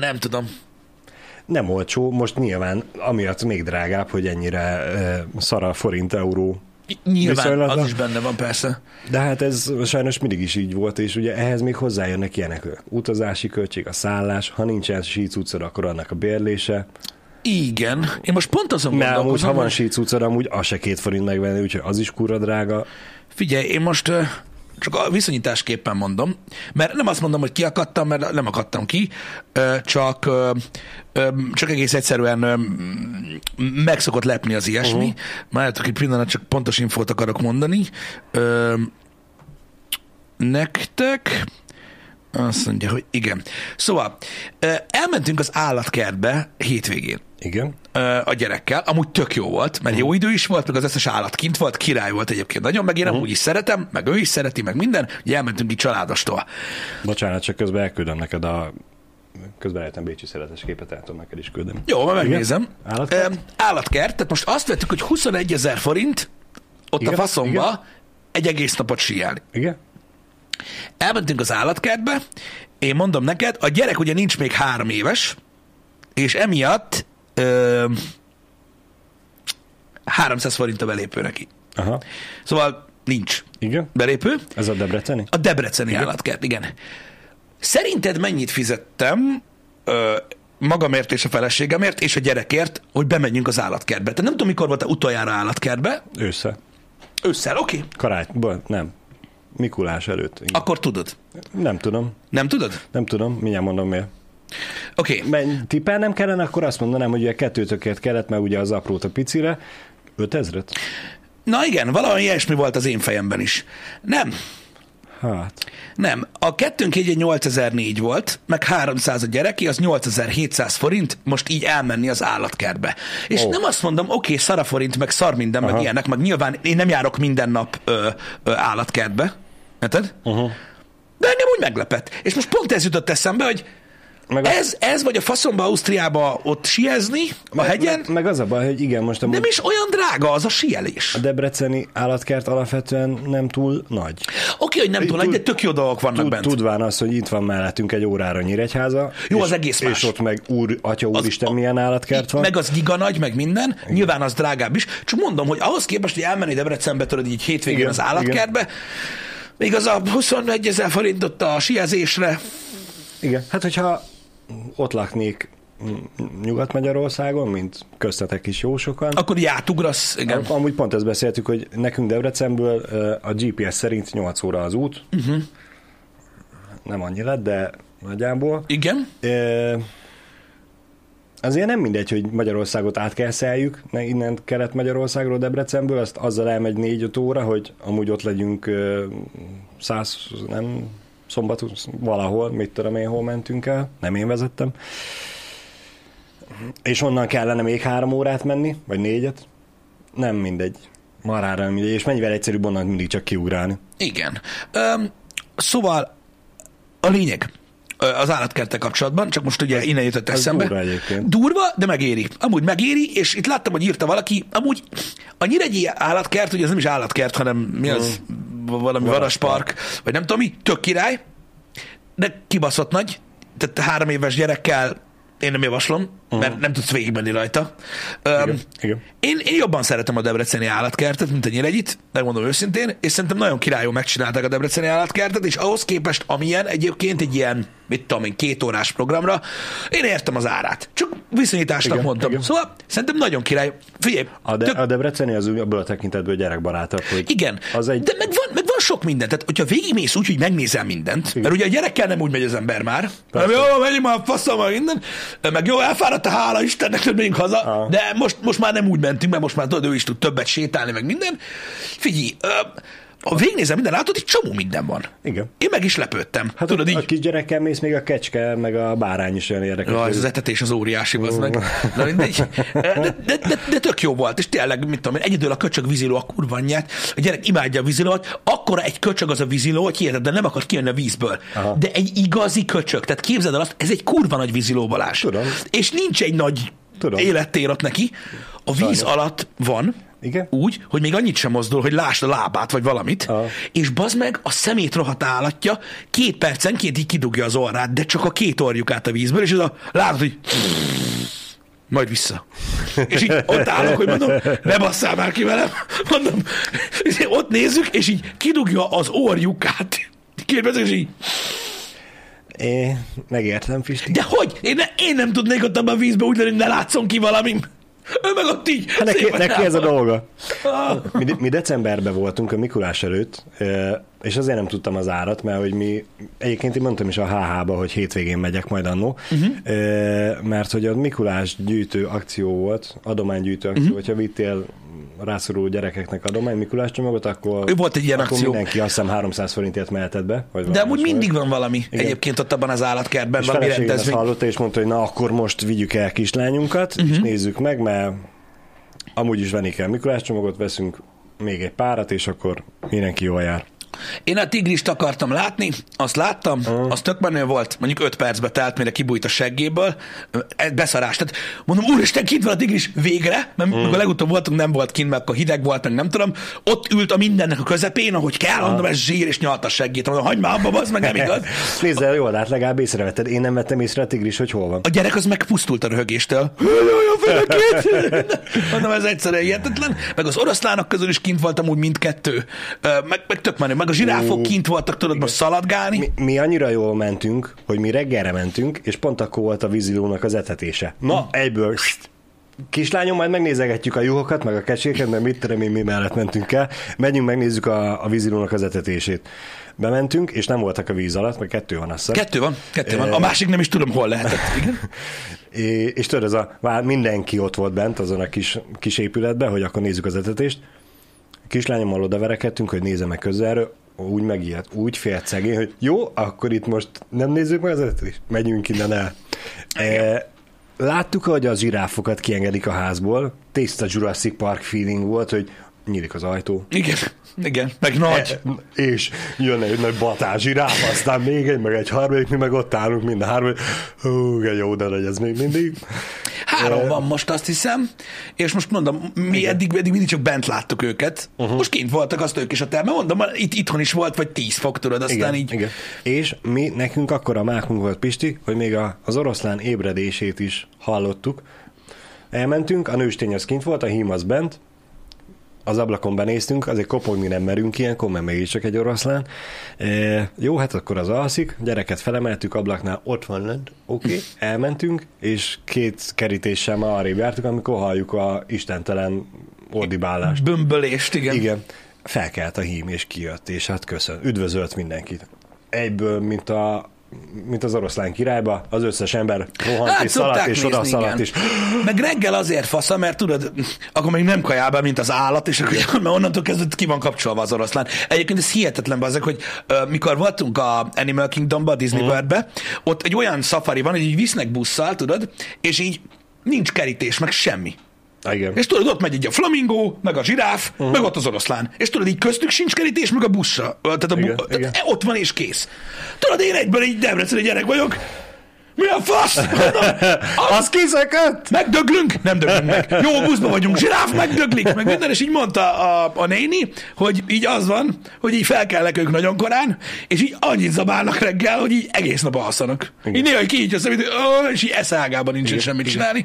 nem tudom. Nem olcsó, most nyilván amiatt még drágább, hogy ennyire uh, szar a forint euró. Nyilván az is benne van persze. De hát ez sajnos mindig is így volt, és ugye ehhez még hozzájönnek ilyenek. Utazási költség, a szállás, ha nincsen sícucod, akkor annak a bérlése. Igen. Én most pont azon Mert amúgy, ha van sícucod, amúgy az se két forint megvenni, úgyhogy az is kurva drága. Figyelj, én most csak a viszonyításképpen mondom, mert nem azt mondom, hogy kiakadtam, mert nem akadtam ki, csak, csak egész egyszerűen meg szokott lepni az ilyesmi. Uh-huh. Már egy pillanat, csak pontos infót akarok mondani. Nektek azt mondja, hogy igen. Szóval elmentünk az állatkertbe hétvégén Igen. A gyerekkel. Amúgy tök jó volt, mert jó idő is volt, meg az összes állat kint volt, király volt egyébként nagyon, meg én amúgy is szeretem, meg ő is szereti, meg minden. Ugye elmentünk így családostól. Bocsánat, csak közben elküldöm neked a közben eljöttem Bécsi szeretes képet, el neked is küldeni. Jó, majd megnézem. Állatkert? Ö, állatkert, tehát most azt vettük, hogy 21 ezer forint ott Igen, a faszomba igen. egy egész napot síelni. Igen? Elmentünk az állatkertbe, én mondom neked, a gyerek ugye nincs még három éves, és emiatt ö, 300 forint a belépő neki. Aha. Szóval nincs Igen? belépő. Ez a Debreceni? A Debreceni igen. állatkert, igen. Szerinted mennyit fizettem ö, magamért és a feleségemért és a gyerekért, hogy bemenjünk az állatkertbe? Te nem tudom, mikor volt utoljára állatkertbe. Ősszel. Ősszel, oké. Okay. Bo- nem. Mikulás előtt. Igen. Akkor tudod. Nem tudom. Nem tudod? Nem tudom, mindjárt mondom miért. Oké. Okay. Mert tippel nem kellene, akkor azt mondanám, hogy ugye kettőtökért kellett, mert ugye az aprót a picire. 5000-et? Na igen, valami ilyesmi volt az én fejemben is. Nem, Hát. nem. A kettőnk egy 8004 volt, meg 300 a gyereki, az 8700 forint, most így elmenni az állatkertbe. És oh. nem azt mondom, oké, okay, szar a forint, meg szar minden, Aha. meg ilyenek, meg nyilván én nem járok minden nap ö, ö, állatkertbe. Érted? Uh-huh. De engem úgy meglepett. És most pont ez jutott eszembe, hogy Meg, a, ez, ez vagy a faszomba Ausztriába ott siezni a hegyen, meg, meg, az a baj, hogy igen, most a, nem is olyan drága az a sielés. a debreceni állatkert alapvetően nem túl nagy. Oké, hogy nem túl nagy, de tök jó dolgok vannak Tud, bent. tudván az, hogy itt van mellettünk egy órára Nyíregyháza. Jó, és, az egész más. És ott meg úr, atya úristen, a- milyen állatkert van. Meg az giga nagy, meg minden. Igen. Nyilván az drágább is. Csak mondom, hogy ahhoz képest, hogy elmenni Debrecenbe, tudod, így hétvégén Igen, az állatkertbe, még az a 21 ezer forintot a siezésre, Igen, hát hogyha ott laknék Nyugat-Magyarországon, mint köztetek is jó sokan, akkor így átugrasz. Igen. Am- Amúgy pont ezt beszéltük, hogy nekünk Debrecenből a GPS szerint 8 óra az út. Uh-huh. Nem annyira, de nagyjából. Igen. Ö, Azért nem mindegy, hogy Magyarországot át kell szeljük, ne innen Kelet-Magyarországról, Debrecenből, azt azzal elmegy 4-5 óra, hogy amúgy ott legyünk ö, 100, nem, szombat valahol, mit tudom én, hol mentünk el, nem én vezettem. És onnan kellene még három órát menni, vagy négyet. Nem mindegy. Marára nem mindegy, és mennyivel egyszerűbb onnan mindig csak kiugrálni. Igen. Öm, szóval a lényeg az állatkertek kapcsolatban, csak most ugye innen jutott eszembe. durva egyébként. Durva, de megéri. Amúgy megéri, és itt láttam, hogy írta valaki, amúgy a nyíregyi állatkert, ugye ez nem is állatkert, hanem mi az, valami varaspark, vagy nem tudom mi, tök király, de kibaszott nagy, tehát három éves gyerekkel én nem javaslom, uh-huh. mert nem tudsz végigmenni rajta. Um, Igen. Én, én jobban szeretem a debreceni állatkertet, mint a Nyíregyit, megmondom őszintén, és szerintem nagyon királyú megcsinálták a debreceni állatkertet, és ahhoz képest, amilyen egyébként egy ilyen, mit tudom én, két órás programra, én értem az árát. Csak viszonyításnak Igen, mondtam. igen. Szóval szerintem nagyon király. Figyelj, A, de, tök- a Debreceni az abból a tekintetből gyerekbarátabb, hogy igen, az egy... de meg van, meg van sok minden. Tehát, hogyha végigmész úgy, hogy megnézel mindent, Igen. mert ugye a gyerekkel nem úgy megy az ember már, hanem jó, megyünk már, faszom, minden, meg jó, elfáradt a hála Istennek, hogy megyünk haza, Aha. de most, most már nem úgy mentünk, mert most már tudod, ő is tud többet sétálni, meg minden. Figyelj, ö, ha végignézel minden, látod, egy csomó minden van. Igen. Én meg is lepődtem. Hát tudod, a, így, a kisgyerekkel mész, még a kecske, meg a bárány is olyan érdekes. Ja, ez az etetés az óriási, az meg. Na mindegy. De, de, de, de, tök jó volt, és tényleg, mit tudom én, egyedül a köcsög víziló a kurva anyját, a gyerek imádja a vízilót, akkora egy köcsög az a víziló, hogy hiheted, de nem akar kijönni a vízből. Aha. De egy igazi köcsög, tehát képzeld el azt, ez egy kurva nagy víziló Balázs. Tudom. És nincs egy nagy Tudom. élettér ott neki. A víz Sajnos. alatt van, Igen? úgy, hogy még annyit sem mozdul, hogy lásd a lábát, vagy valamit, Aha. és bazd meg, a szemét rohadt állatja két percenként így kidugja az orrát, de csak a két orjuk át a vízből, és ez a látod, hogy majd vissza. És így ott állok, hogy mondom, ne basszál már ki velem, mondom, és ott nézzük, és így kidugja az orjukát. Percen, és így, Én megértem, Pisti. de hogy? Én, ne, én nem tudnék ott abban a vízbe úgy lenni, hogy ne látszom ki valamim. Ő meg ott így. Hát neki, neki ez a dolga. Ah. Mi, mi decemberben voltunk a Mikulás előtt, és azért nem tudtam az árat, mert hogy mi, egyébként én mondtam is a HH-ba, hogy hétvégén megyek majd annó, uh-huh. mert hogy a Mikulás gyűjtő akció volt, adománygyűjtő akció, uh-huh. hogyha vittél rászoruló gyerekeknek adomány Mikulás csomagot, akkor, Ő volt egy ilyen akkor akció. mindenki azt hiszem 300 forintért mehetett be. Vagy De amúgy mindig van valami Igen. egyébként ott abban az állatkertben, És valami rendezvény. hallotta, és mondta, hogy na akkor most vigyük el kislányunkat, uh-huh. és nézzük meg, mert amúgy is venni kell Mikulás csomagot, veszünk még egy párat, és akkor mindenki jól jár. Én a tigrist akartam látni, azt láttam, uh. az tök menő volt, mondjuk 5 percbe telt, mire kibújt a seggéből, beszarás. Tehát mondom, úristen, kint van a tigris végre, mert uh. a legutóbb voltunk, nem volt kint, mert akkor hideg volt, meg nem tudom, ott ült a mindennek a közepén, ahogy kell, mondom, ez zsír, és nyalt a seggét. Mondom, hagyd már abba, az meg nem igaz. <laughs> Nézd el, jól, hát legalább észrevetted. Én nem vettem észre a tigris, hogy hol van. A gyerek az megpusztult a röhögéstől. <laughs> <laughs> Mondom, ez egyszerűen hihetetlen. Meg az oroszlánok közül is kint voltam úgy mindkettő. Meg, meg tök menő. Meg a zsiráfok kint voltak, tudod, most szaladgálni. Mi, mi annyira jól mentünk, hogy mi reggelre mentünk, és pont akkor volt a vízilónak az etetése. Na, egyből Kislányom, majd megnézegetjük a juhokat, meg a kecséket, mert mit én mi mellett mentünk el. Megyünk, megnézzük a, a vízilónak az etetését. Bementünk, és nem voltak a víz alatt, mert kettő van azt hiszem. Kettő van, kettő van. A másik nem is tudom, hol lehetett. Igen. <laughs> És tudod, ez a, mindenki ott volt bent azon a kis, kis épületben, hogy akkor nézzük az etetést. Kislányommal odaverekedtünk, hogy nézze meg közelről, úgy megijedt, úgy félt szegény, hogy jó, akkor itt most nem nézzük meg az etetést, megyünk innen el. E, láttuk, hogy a zsiráfokat kiengedik a házból, tiszta Jurassic Park feeling volt, hogy nyílik az ajtó, Igen, igen, meg nagy. E, és jön egy nagy batás zsiráf, aztán még egy, meg egy harmadik, mi meg ott állunk mind a három, hú, de jó, de nagy ez még mindig. Három van most, azt hiszem, és most mondom, mi eddig, eddig mindig csak bent láttuk őket. Uh-huh. Most kint voltak azt ők is a termen. Mondom, itt, itthon is volt, vagy tíz fok, tudod, aztán igen, így. Igen. És mi, nekünk akkor a mákunk volt, Pisti, hogy még a, az oroszlán ébredését is hallottuk. Elmentünk, a nőstény az kint volt, a hím az bent, az ablakon benéztünk, azért kopogni nem merünk ilyenkor, mert mégiscsak egy oroszlán. E, jó, hát akkor az alszik, gyereket felemeltük ablaknál, ott van lent, oké, okay, elmentünk, és két kerítéssel már arrébb jártuk, amikor halljuk a istentelen ordibálást. Bömbölést, igen. Igen. Felkelt a hím, és kijött, és hát köszön. Üdvözölt mindenkit. Egyből, mint a mint az oroszlán királyba, az összes ember rohant Hát és szaladt, és oda szaladt, és Meg reggel azért fasza, mert tudod, akkor még nem kajál be, mint az állat, és akkor mert <laughs> onnantól kezdve ki van kapcsolva az oroszlán. Egyébként ez hihetetlen azok, hogy uh, mikor voltunk a Animal Kingdomba, a Disney mm. Worldbe, ott egy olyan safari van, hogy így visznek busszal, tudod, és így nincs kerítés, meg semmi. Igen. És tudod, ott megy egy a flamingó, meg a zsiráf, uh-huh. meg ott az oroszlán. És tudod, így köztük sincs kerítés, meg a buszra. Tehát, a bu- Igen, tehát igen. ott van és kész. Tudod, én egyből így Debreceni gyerek vagyok. Mi a fasz? Mondom, <laughs> Az kiszökött! megdöglünk? Nem döglünk meg. Jó buszba vagyunk, zsiráf megdöglik, meg minden, és így mondta a, a néni, hogy így az van, hogy így felkelnek ők nagyon korán, és így annyit zabálnak reggel, hogy így egész nap alszanak. Így néha ki így szemét, és így eszágában nincsen semmit csinálni.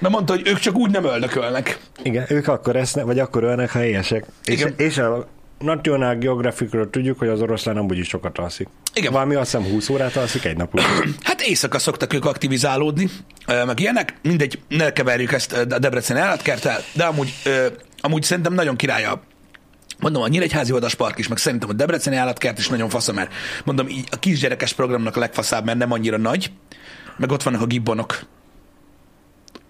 Mert mondta, hogy ők csak úgy nem öldökölnek. Igen, ők akkor esznek, vagy akkor ölnek, ha éhesek. És, Igen. és a National Geographicról tudjuk, hogy az oroszlán amúgy is sokat alszik. Igen. Valami azt hiszem 20 órát alszik egy nap. <clears throat> Hát éjszaka szoktak ők aktivizálódni, meg ilyenek. Mindegy, ne keverjük ezt a Debreceni állatkerttel, de amúgy, amúgy szerintem nagyon királya Mondom, a Nyíregyházi Vadaspark is, meg szerintem a Debreceni állatkert is nagyon fasza, mert mondom, így a kisgyerekes programnak a legfaszább, mert nem annyira nagy, meg ott vannak a gibbonok.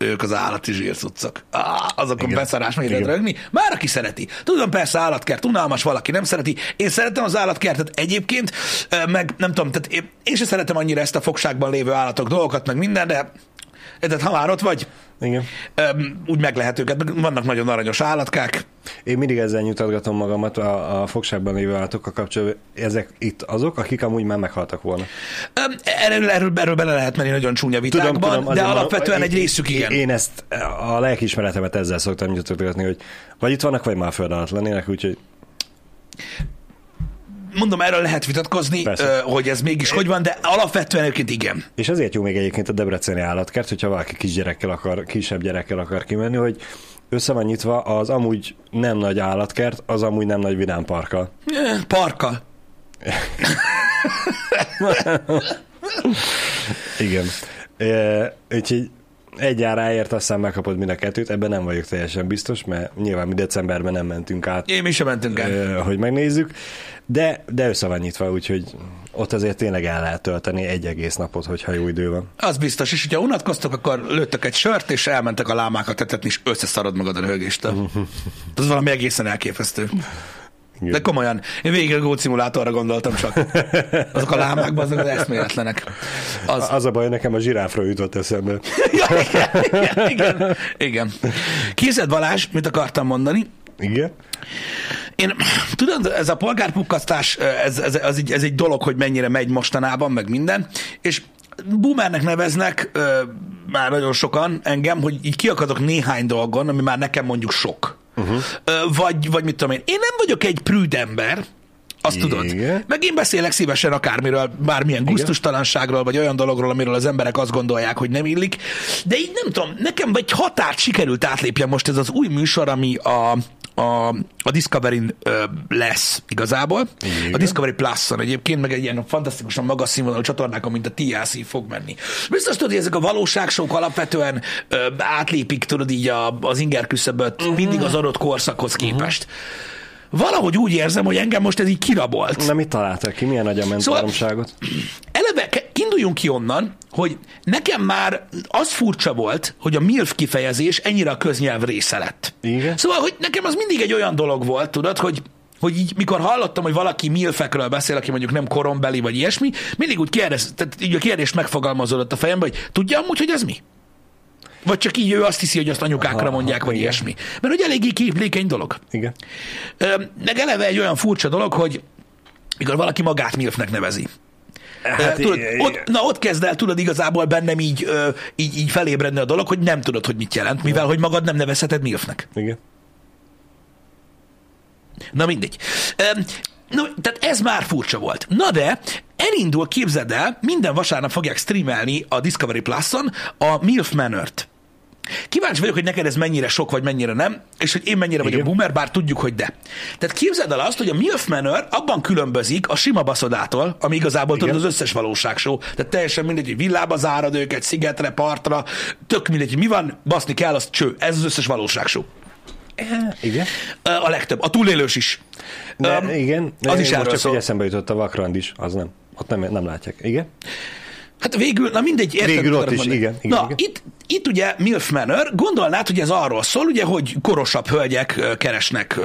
Ők az állati zsírcuccok. Ah, azokon Igen. beszarás meg lehet rögni. Már aki szereti. Tudom, persze állatkert unalmas, valaki nem szereti. Én szeretem az állatkertet egyébként, meg nem tudom, tehát én, én sem szeretem annyira ezt a fogságban lévő állatok dolgokat, meg minden, de tehát ha már ott vagy, Igen. öm, úgy meg lehet őket. Vannak nagyon aranyos állatkák. Én mindig ezzel nyugtatgatom magamat a, a fogságban lévő állatokkal kapcsolatban. Ezek itt azok, akik amúgy már meghaltak volna. Öm, Erről, erről, erről bele lehet menni nagyon csúnya vitákban, de azért alapvetően mondom, egy részük igen. Én, ezt a lelkiismeretemet ezzel szoktam nyugtatgatni, hogy vagy itt vannak, vagy már föld alatt lennének, úgyhogy Mondom, erről lehet vitatkozni, Persze. hogy ez mégis hogy van, de alapvetően egyébként igen. És ezért jó még egyébként a Debreceni állatkert, hogyha valaki kisgyerekkel akar, kisebb gyerekkel akar kimenni, hogy össze van nyitva az amúgy nem nagy állatkert, az amúgy nem nagy vidámparkkal. Parka. <laughs> Igen. E, úgyhogy egy áráért aztán megkapod mind a kettőt, ebben nem vagyok teljesen biztos, mert nyilván mi decemberben nem mentünk át, Én mi sem mentünk e, hogy megnézzük, de, de össze van nyitva, úgyhogy ott azért tényleg el lehet tölteni egy egész napot, hogyha jó idő van. Az biztos, és hogyha unatkoztok, akkor lőttek egy sört, és elmentek a lámákat etetni, és összeszarod magad a röhögéstől. <laughs> Ez valami egészen elképesztő. Igen. De komolyan, én végig a Goat Simulatorra gondoltam csak. Azok a lámákban, azok az eszméletlenek. Az, Az a baj, nekem a zsiráfra jutott eszembe. <laughs> ja, igen, igen, igen, igen. Képzeld Balázs, mit akartam mondani? Igen? Én, tudod, ez a polgárpukkasztás, ez, ez, ez, egy, ez egy dolog, hogy mennyire megy mostanában, meg minden, és boomernek neveznek ö, már nagyon sokan engem, hogy így kiakadok néhány dolgon, ami már nekem mondjuk sok. Uh-huh. Vagy, vagy mit tudom én. Én nem vagyok egy prűd ember, azt Igen. tudod. Meg én beszélek szívesen akármiről, bármilyen gusztustalanságról, vagy olyan dologról, amiről az emberek azt gondolják, hogy nem illik. De így nem tudom, nekem egy határt sikerült átlépjem most ez az új műsor, ami a, a, a Discovery-n ö, lesz igazából. Igen. A Discovery Plus-on egyébként, meg egy ilyen fantasztikusan magas színvonalú csatornákon, mint a TLC fog menni. Biztos tudod, hogy ezek a valóságsók alapvetően ö, átlépik, tudod így a, az inger küszöböt uh-huh. mindig az adott korszakhoz képest. Valahogy úgy érzem, hogy engem most ez így kirabolt. Na mit találtak ki? Milyen agya ment Szóval- szóval... Eleve induljunk ki onnan, hogy nekem már az furcsa volt, hogy a MILF kifejezés ennyire a köznyelv része lett. Igen? Szóval, hogy nekem az mindig egy olyan dolog volt, tudod, hogy hogy így, mikor hallottam, hogy valaki milfekről beszél, aki mondjuk nem korombeli, vagy ilyesmi, mindig úgy kérdez, tehát így a kérdés megfogalmazódott a fejembe, hogy tudja amúgy, hogy ez mi? Vagy csak így ő azt hiszi, hogy azt anyukákra Aha, mondják, vagy igen. ilyesmi. Mert hogy eléggé képlékeny dolog. Igen. Meg eleve egy olyan furcsa dolog, hogy mikor valaki magát milfnek nevezi. Hát, tudod, ott, na ott kezd el, tudod igazából bennem így, így, így felébredni a dolog, hogy nem tudod, hogy mit jelent, mivel hogy magad nem nevezheted milfnek. Igen. Na mindegy. No, tehát ez már furcsa volt. Na de, elindul, képzeld el, minden vasárnap fogják streamelni a Discovery Plus-on a MILF Manor-t. Kíváncsi vagyok, hogy neked ez mennyire sok, vagy mennyire nem, és hogy én mennyire vagyok Igen. boomer, bár tudjuk, hogy de. Tehát képzeld el azt, hogy a MILF Manor abban különbözik a sima baszodától, ami igazából tudod az összes valóságsó. Tehát teljesen mindegy, hogy villába zárad őket, szigetre, partra, tök mindegy, mi van, baszni kell, az cső. Ez az összes valóságsó. Igen. Ö, A legtöbb. A túlélős is. De, Öm, igen. Az is Most erről csak, szól. hogy eszembe jutott a vakrand is, az nem. Ott nem, nem látják. Igen? Hát végül, na mindegy, érted, Végül ott is, mondani. igen, igen, Na, igen. Itt, itt ugye Milf Manor, gondolnád, hogy ez arról szól, ugye, hogy korosabb hölgyek keresnek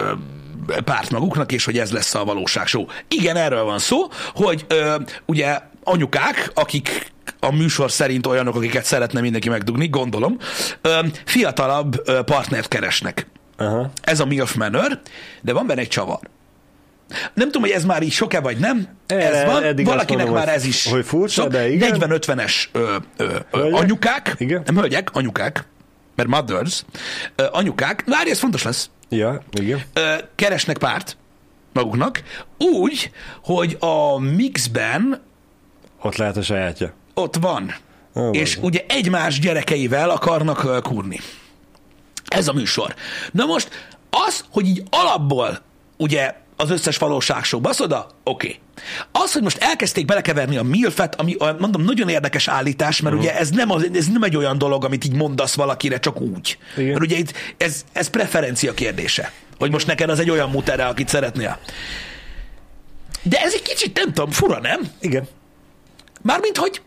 párt maguknak, és hogy ez lesz a valóságshow. Igen, erről van szó, hogy ö, ugye anyukák, akik a műsor szerint olyanok, akiket szeretne mindenki megdugni, gondolom, ö, fiatalabb ö, partnert keresnek. Aha. Ez a Milf Manor, de van benne egy csavar. Nem tudom, hogy ez már így sok-e vagy nem. Erre ez van. eddig Valakinek mondom, már ez is hogy furcsa, sok. de igen. 40-50-es ö, ö, ö, anyukák, Igen. nem hölgyek, anyukák, mert mothers, ö, anyukák, várj, ez fontos lesz, Ja, igen. ö, keresnek párt maguknak, úgy, hogy a mixben Ott lehet a sajátja. ott van, Ó, és bazdmeg. ugye egymás gyerekeivel akarnak kurni. Ez a műsor. Na most az, hogy így alapból ugye az összes valóságshow baszoda, oké. Okay. Az, hogy most elkezdték belekeverni a milfet, ami mondom, nagyon érdekes állítás, mert uh-huh. ugye ez nem, az, ez nem egy olyan dolog, amit így mondasz valakire csak úgy. Igen. Mert ugye itt ez, ez preferencia kérdése. Hogy most neked az egy olyan mutere, akit szeretnél. De ez egy kicsit, nem tudom, fura, nem? Igen. Mármint, hogy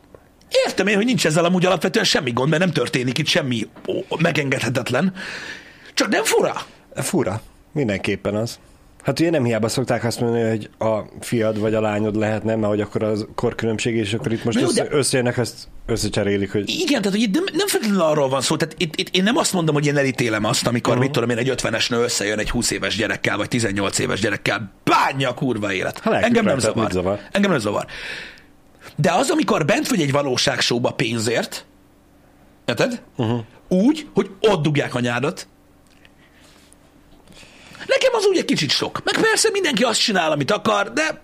értem én, hogy nincs ezzel amúgy alapvetően semmi gond, mert nem történik itt semmi ó, megengedhetetlen. Csak nem fura. Fura. Mindenképpen az. Hát ugye nem hiába szokták azt mondani, hogy a fiad vagy a lányod lehetne, mert hogy akkor az korkülönbség, és akkor itt most össze, összejönnek, azt összecserélik, hogy Igen, tehát hogy itt nem, nem feltétlenül arról van szó, tehát itt, itt, én nem azt mondom, hogy én elítélem azt, amikor, uh-huh. mit tudom én, egy 50-es nő összejön egy 20 éves gyerekkel, vagy 18 éves gyerekkel, bánja a kurva élet. Ha Engem nem zavar. zavar? Engem nem zavar. De az, amikor bent vagy egy valóságsóba pénzért, érted? Uh-huh. Úgy, hogy ott dugják anyádat, Nekem az úgy egy kicsit sok. Meg persze mindenki azt csinál, amit akar, de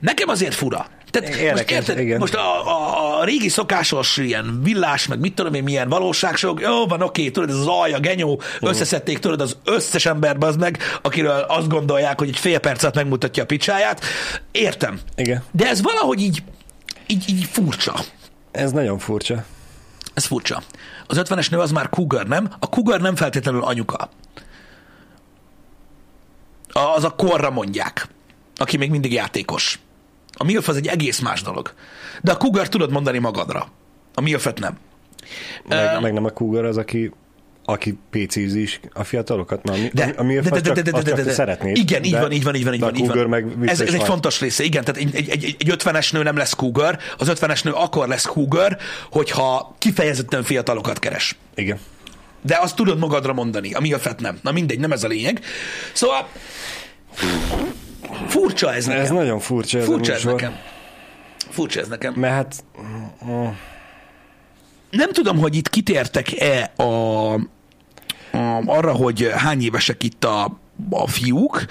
nekem azért fura. Tehát most, Érdekes, érted, igen. most a, a, a régi szokásos ilyen villás, meg mit tudom én, milyen valóságsok, jó, van, oké, tudod, ez az alja, genyó, összeszedték, tudod, az összes emberbe az meg, akiről azt gondolják, hogy egy fél percet megmutatja a picsáját. Értem. igen. De ez valahogy így, így, így furcsa. Ez nagyon furcsa. Ez furcsa. Az 50-es nő az már cougar, nem? A cougar nem feltétlenül anyuka. Az a korra mondják, aki még mindig játékos. A MILF az egy egész más dolog. De a cougar tudod mondani magadra. A MILF-et nem. Meg, Ö, meg nem a Cougar az, aki aki PC-z is a fiatalokat, mert ami, De, ami, de, de, de, de, de, de, de, de, szeretnéd. Igen, így van, így van, így van, így van. így van. meg ez, ez egy fontos része, igen, tehát egy, egy, egy, egy 50-es nő nem lesz cougar, az 50-es nő akkor lesz cougar, hogyha kifejezetten fiatalokat keres. Igen. De azt tudod magadra mondani, ami a fet nem. Na mindegy, nem ez a lényeg. Szóval furcsa ez nekem. Ez nagyon furcsa ez furcsa ez nekem. Furcsa ez nekem. Mert hát Nem tudom, hogy itt kitértek-e a, a, arra, hogy hány évesek itt a, a fiúk.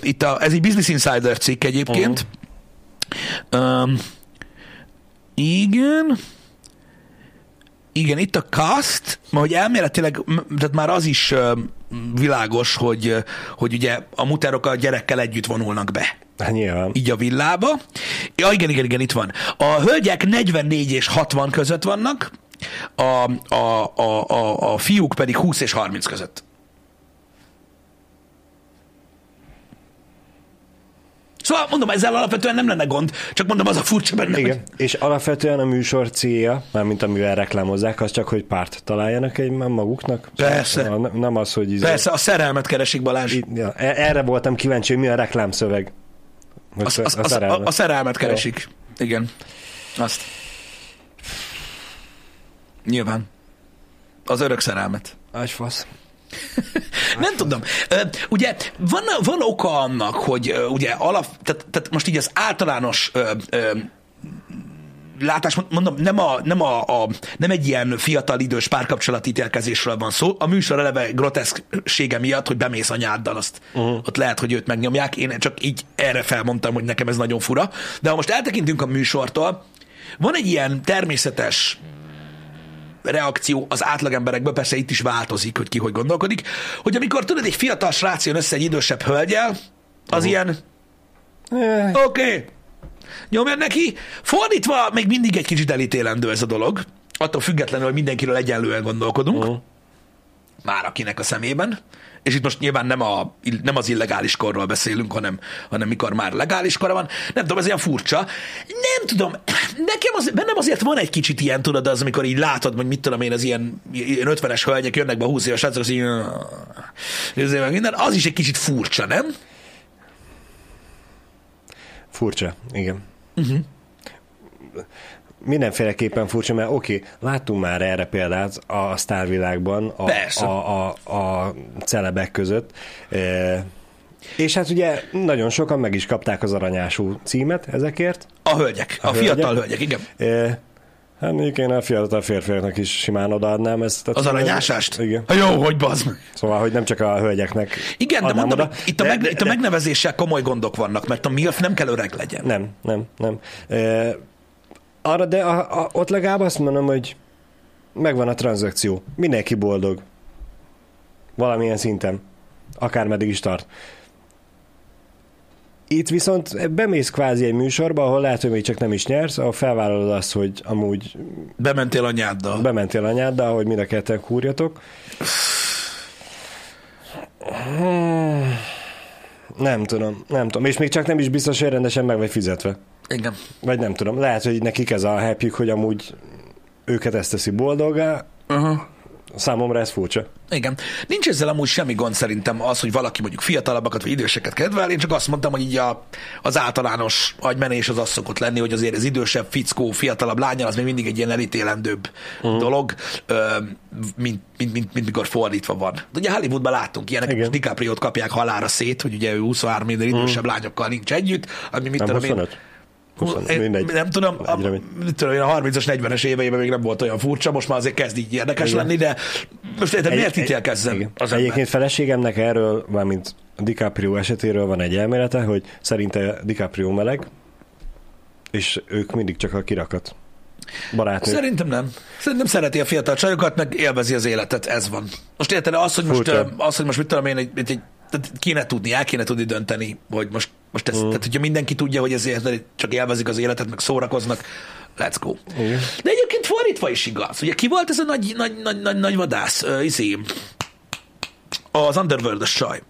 Itt a, ez egy Business Insider cikk egyébként. Uh-huh. igen. Igen, itt a cast, ma hogy elméletileg, tehát már az is világos, hogy, hogy ugye a muterok a gyerekkel együtt vonulnak be hát nyilván. így a villába. Ja, igen, igen, igen, itt van. A hölgyek 44 és 60 között vannak, a, a, a, a, a fiúk pedig 20 és 30 között. Szóval mondom, ezzel alapvetően nem lenne gond, csak mondom, az a furcsa benne, Igen, hogy és alapvetően a műsor célja, mármint amivel reklámozzák, az csak, hogy párt találjanak egy maguknak. Persze. Szóval ne- Nem az, hogy... izé- persze a szerelmet keresik Balázs. Í- Ja, e- erre voltam kíváncsi, hogy mi a reklámszöveg. Hogy A, a, a, a, szerelmet. a szerelmet keresik. Igen. Azt. Nyilván. Az örök szerelmet. Agyfasz. <laughs> Nem tudom. Ugye van, van oka annak, hogy ugye alap, tehát, tehát most így az általános ö, ö, látás, mondom, nem, a, nem, a, a, nem egy ilyen fiatal idős párkapcsolati ítélkezésről van szó. A műsor eleve groteszksége miatt, hogy bemész anyáddal, azt uh-huh. ott lehet, hogy őt megnyomják. Én csak így erre felmondtam, hogy nekem ez nagyon fura. De ha most eltekintünk a műsortól, van egy ilyen természetes reakció az átlagemberekből, persze itt is változik, hogy ki hogy gondolkodik, hogy amikor tudod, egy fiatal srác jön össze egy idősebb hölgyel, az uh-huh. ilyen, oké, okay, nyomjad neki. Fordítva még mindig egy kicsit elítélendő ez a dolog, attól függetlenül, hogy mindenkiről egyenlően gondolkodunk, uh-huh. már akinek a szemében, és itt most nyilván nem, a, nem az illegális korról beszélünk, hanem, hanem mikor már legális kora van. Nem tudom, ez ilyen furcsa. Nem tudom, <clears throat> nekem az, bennem azért van egy kicsit ilyen, tudod, az, amikor így látod, hogy mit tudom én, az ilyen, ilyen 50-es hölgyek jönnek be 20 éves srácok, az így, meg minden, az is egy kicsit furcsa, nem? Furcsa, igen. Uh-huh. Mindenféleképpen furcsa, mert oké, okay, láttunk már erre példát a sztárvilágban, a, Persze. a, a, a celebek között. E, És hát ugye nagyon sokan meg is kapták az aranyású címet ezekért. A hölgyek, a, a hölgyek. fiatal hölgyek, igen. E, hát mondjuk én a fiatal férfiaknak is simán odaadnám ezt. a Az aranyásást? Igen. Ha jó, hogy bazd meg. Szóval, hogy nem csak a hölgyeknek Igen, de mondom, oda. itt, a De- meg, de- itt a megnevezéssel komoly gondok vannak, mert a MILF nem kell öreg legyen. Nem, nem, nem. E, arra, de a, a, ott legalább azt mondom, hogy megvan a tranzakció. Mindenki boldog. Valamilyen szinten. Akármeddig is tart. Itt viszont bemész kvázi egy műsorba, ahol lehet, hogy még csak nem is nyersz, ahol felvállalod azt, hogy amúgy Bementél anyáddal. bementél anyáddal, hogy mind a ketten kúrjatok. Nem tudom, nem tudom. És még csak nem is biztos, hogy rendesen meg vagy fizetve. Igen. Vagy nem tudom. Lehet, hogy nekik ez a happyük, hogy amúgy őket ezt teszi boldogá. Uh-huh. Számomra ez furcsa. Igen. Nincs ezzel amúgy semmi gond szerintem az, hogy valaki mondjuk fiatalabbakat vagy időseket kedvel. Én csak azt mondtam, hogy így a, az általános agymenés az az szokott lenni, hogy azért az idősebb fickó, fiatalabb lányal az még mindig egy ilyen elítélendőbb uh-huh. dolog, mint, mint, mint, mint, mikor fordítva van. De ugye Hollywoodban láttunk ilyeneket, Igen. DiCaprio-t kapják halára szét, hogy ugye ő 23 éven idősebb lányokkal nincs együtt, ami mit Nem tudom én, 25? 25, én mindegy. Nem tudom, a, tudom én, a 30-as, 40-es éveiben még nem volt olyan furcsa, most már azért kezd így érdekes Igen. lenni, de most érted, miért Egy- ítélkezzen igen. az ember? Egyébként feleségemnek erről, mármint a DiCaprio esetéről van egy elmélete, hogy szerinte DiCaprio meleg, és ők mindig csak a kirakat. Barátnők. Szerintem nem. Szerintem szereti a fiatal csajokat, meg élvezi az életet, ez van. Most érted, az, hogy most, Furcsa. az, hogy most mit tudom én, egy, egy, egy, kéne tudni, el kéne tudni dönteni, hogy most, most ez, mm. tehát hogyha mindenki tudja, hogy ezért csak élvezik az életet, meg szórakoznak, let's go. Igen. De egyébként fordítva is igaz. Ugye ki volt ez a nagy, nagy, nagy, nagy, nagy vadász? Uh, izé, az underworld csaj.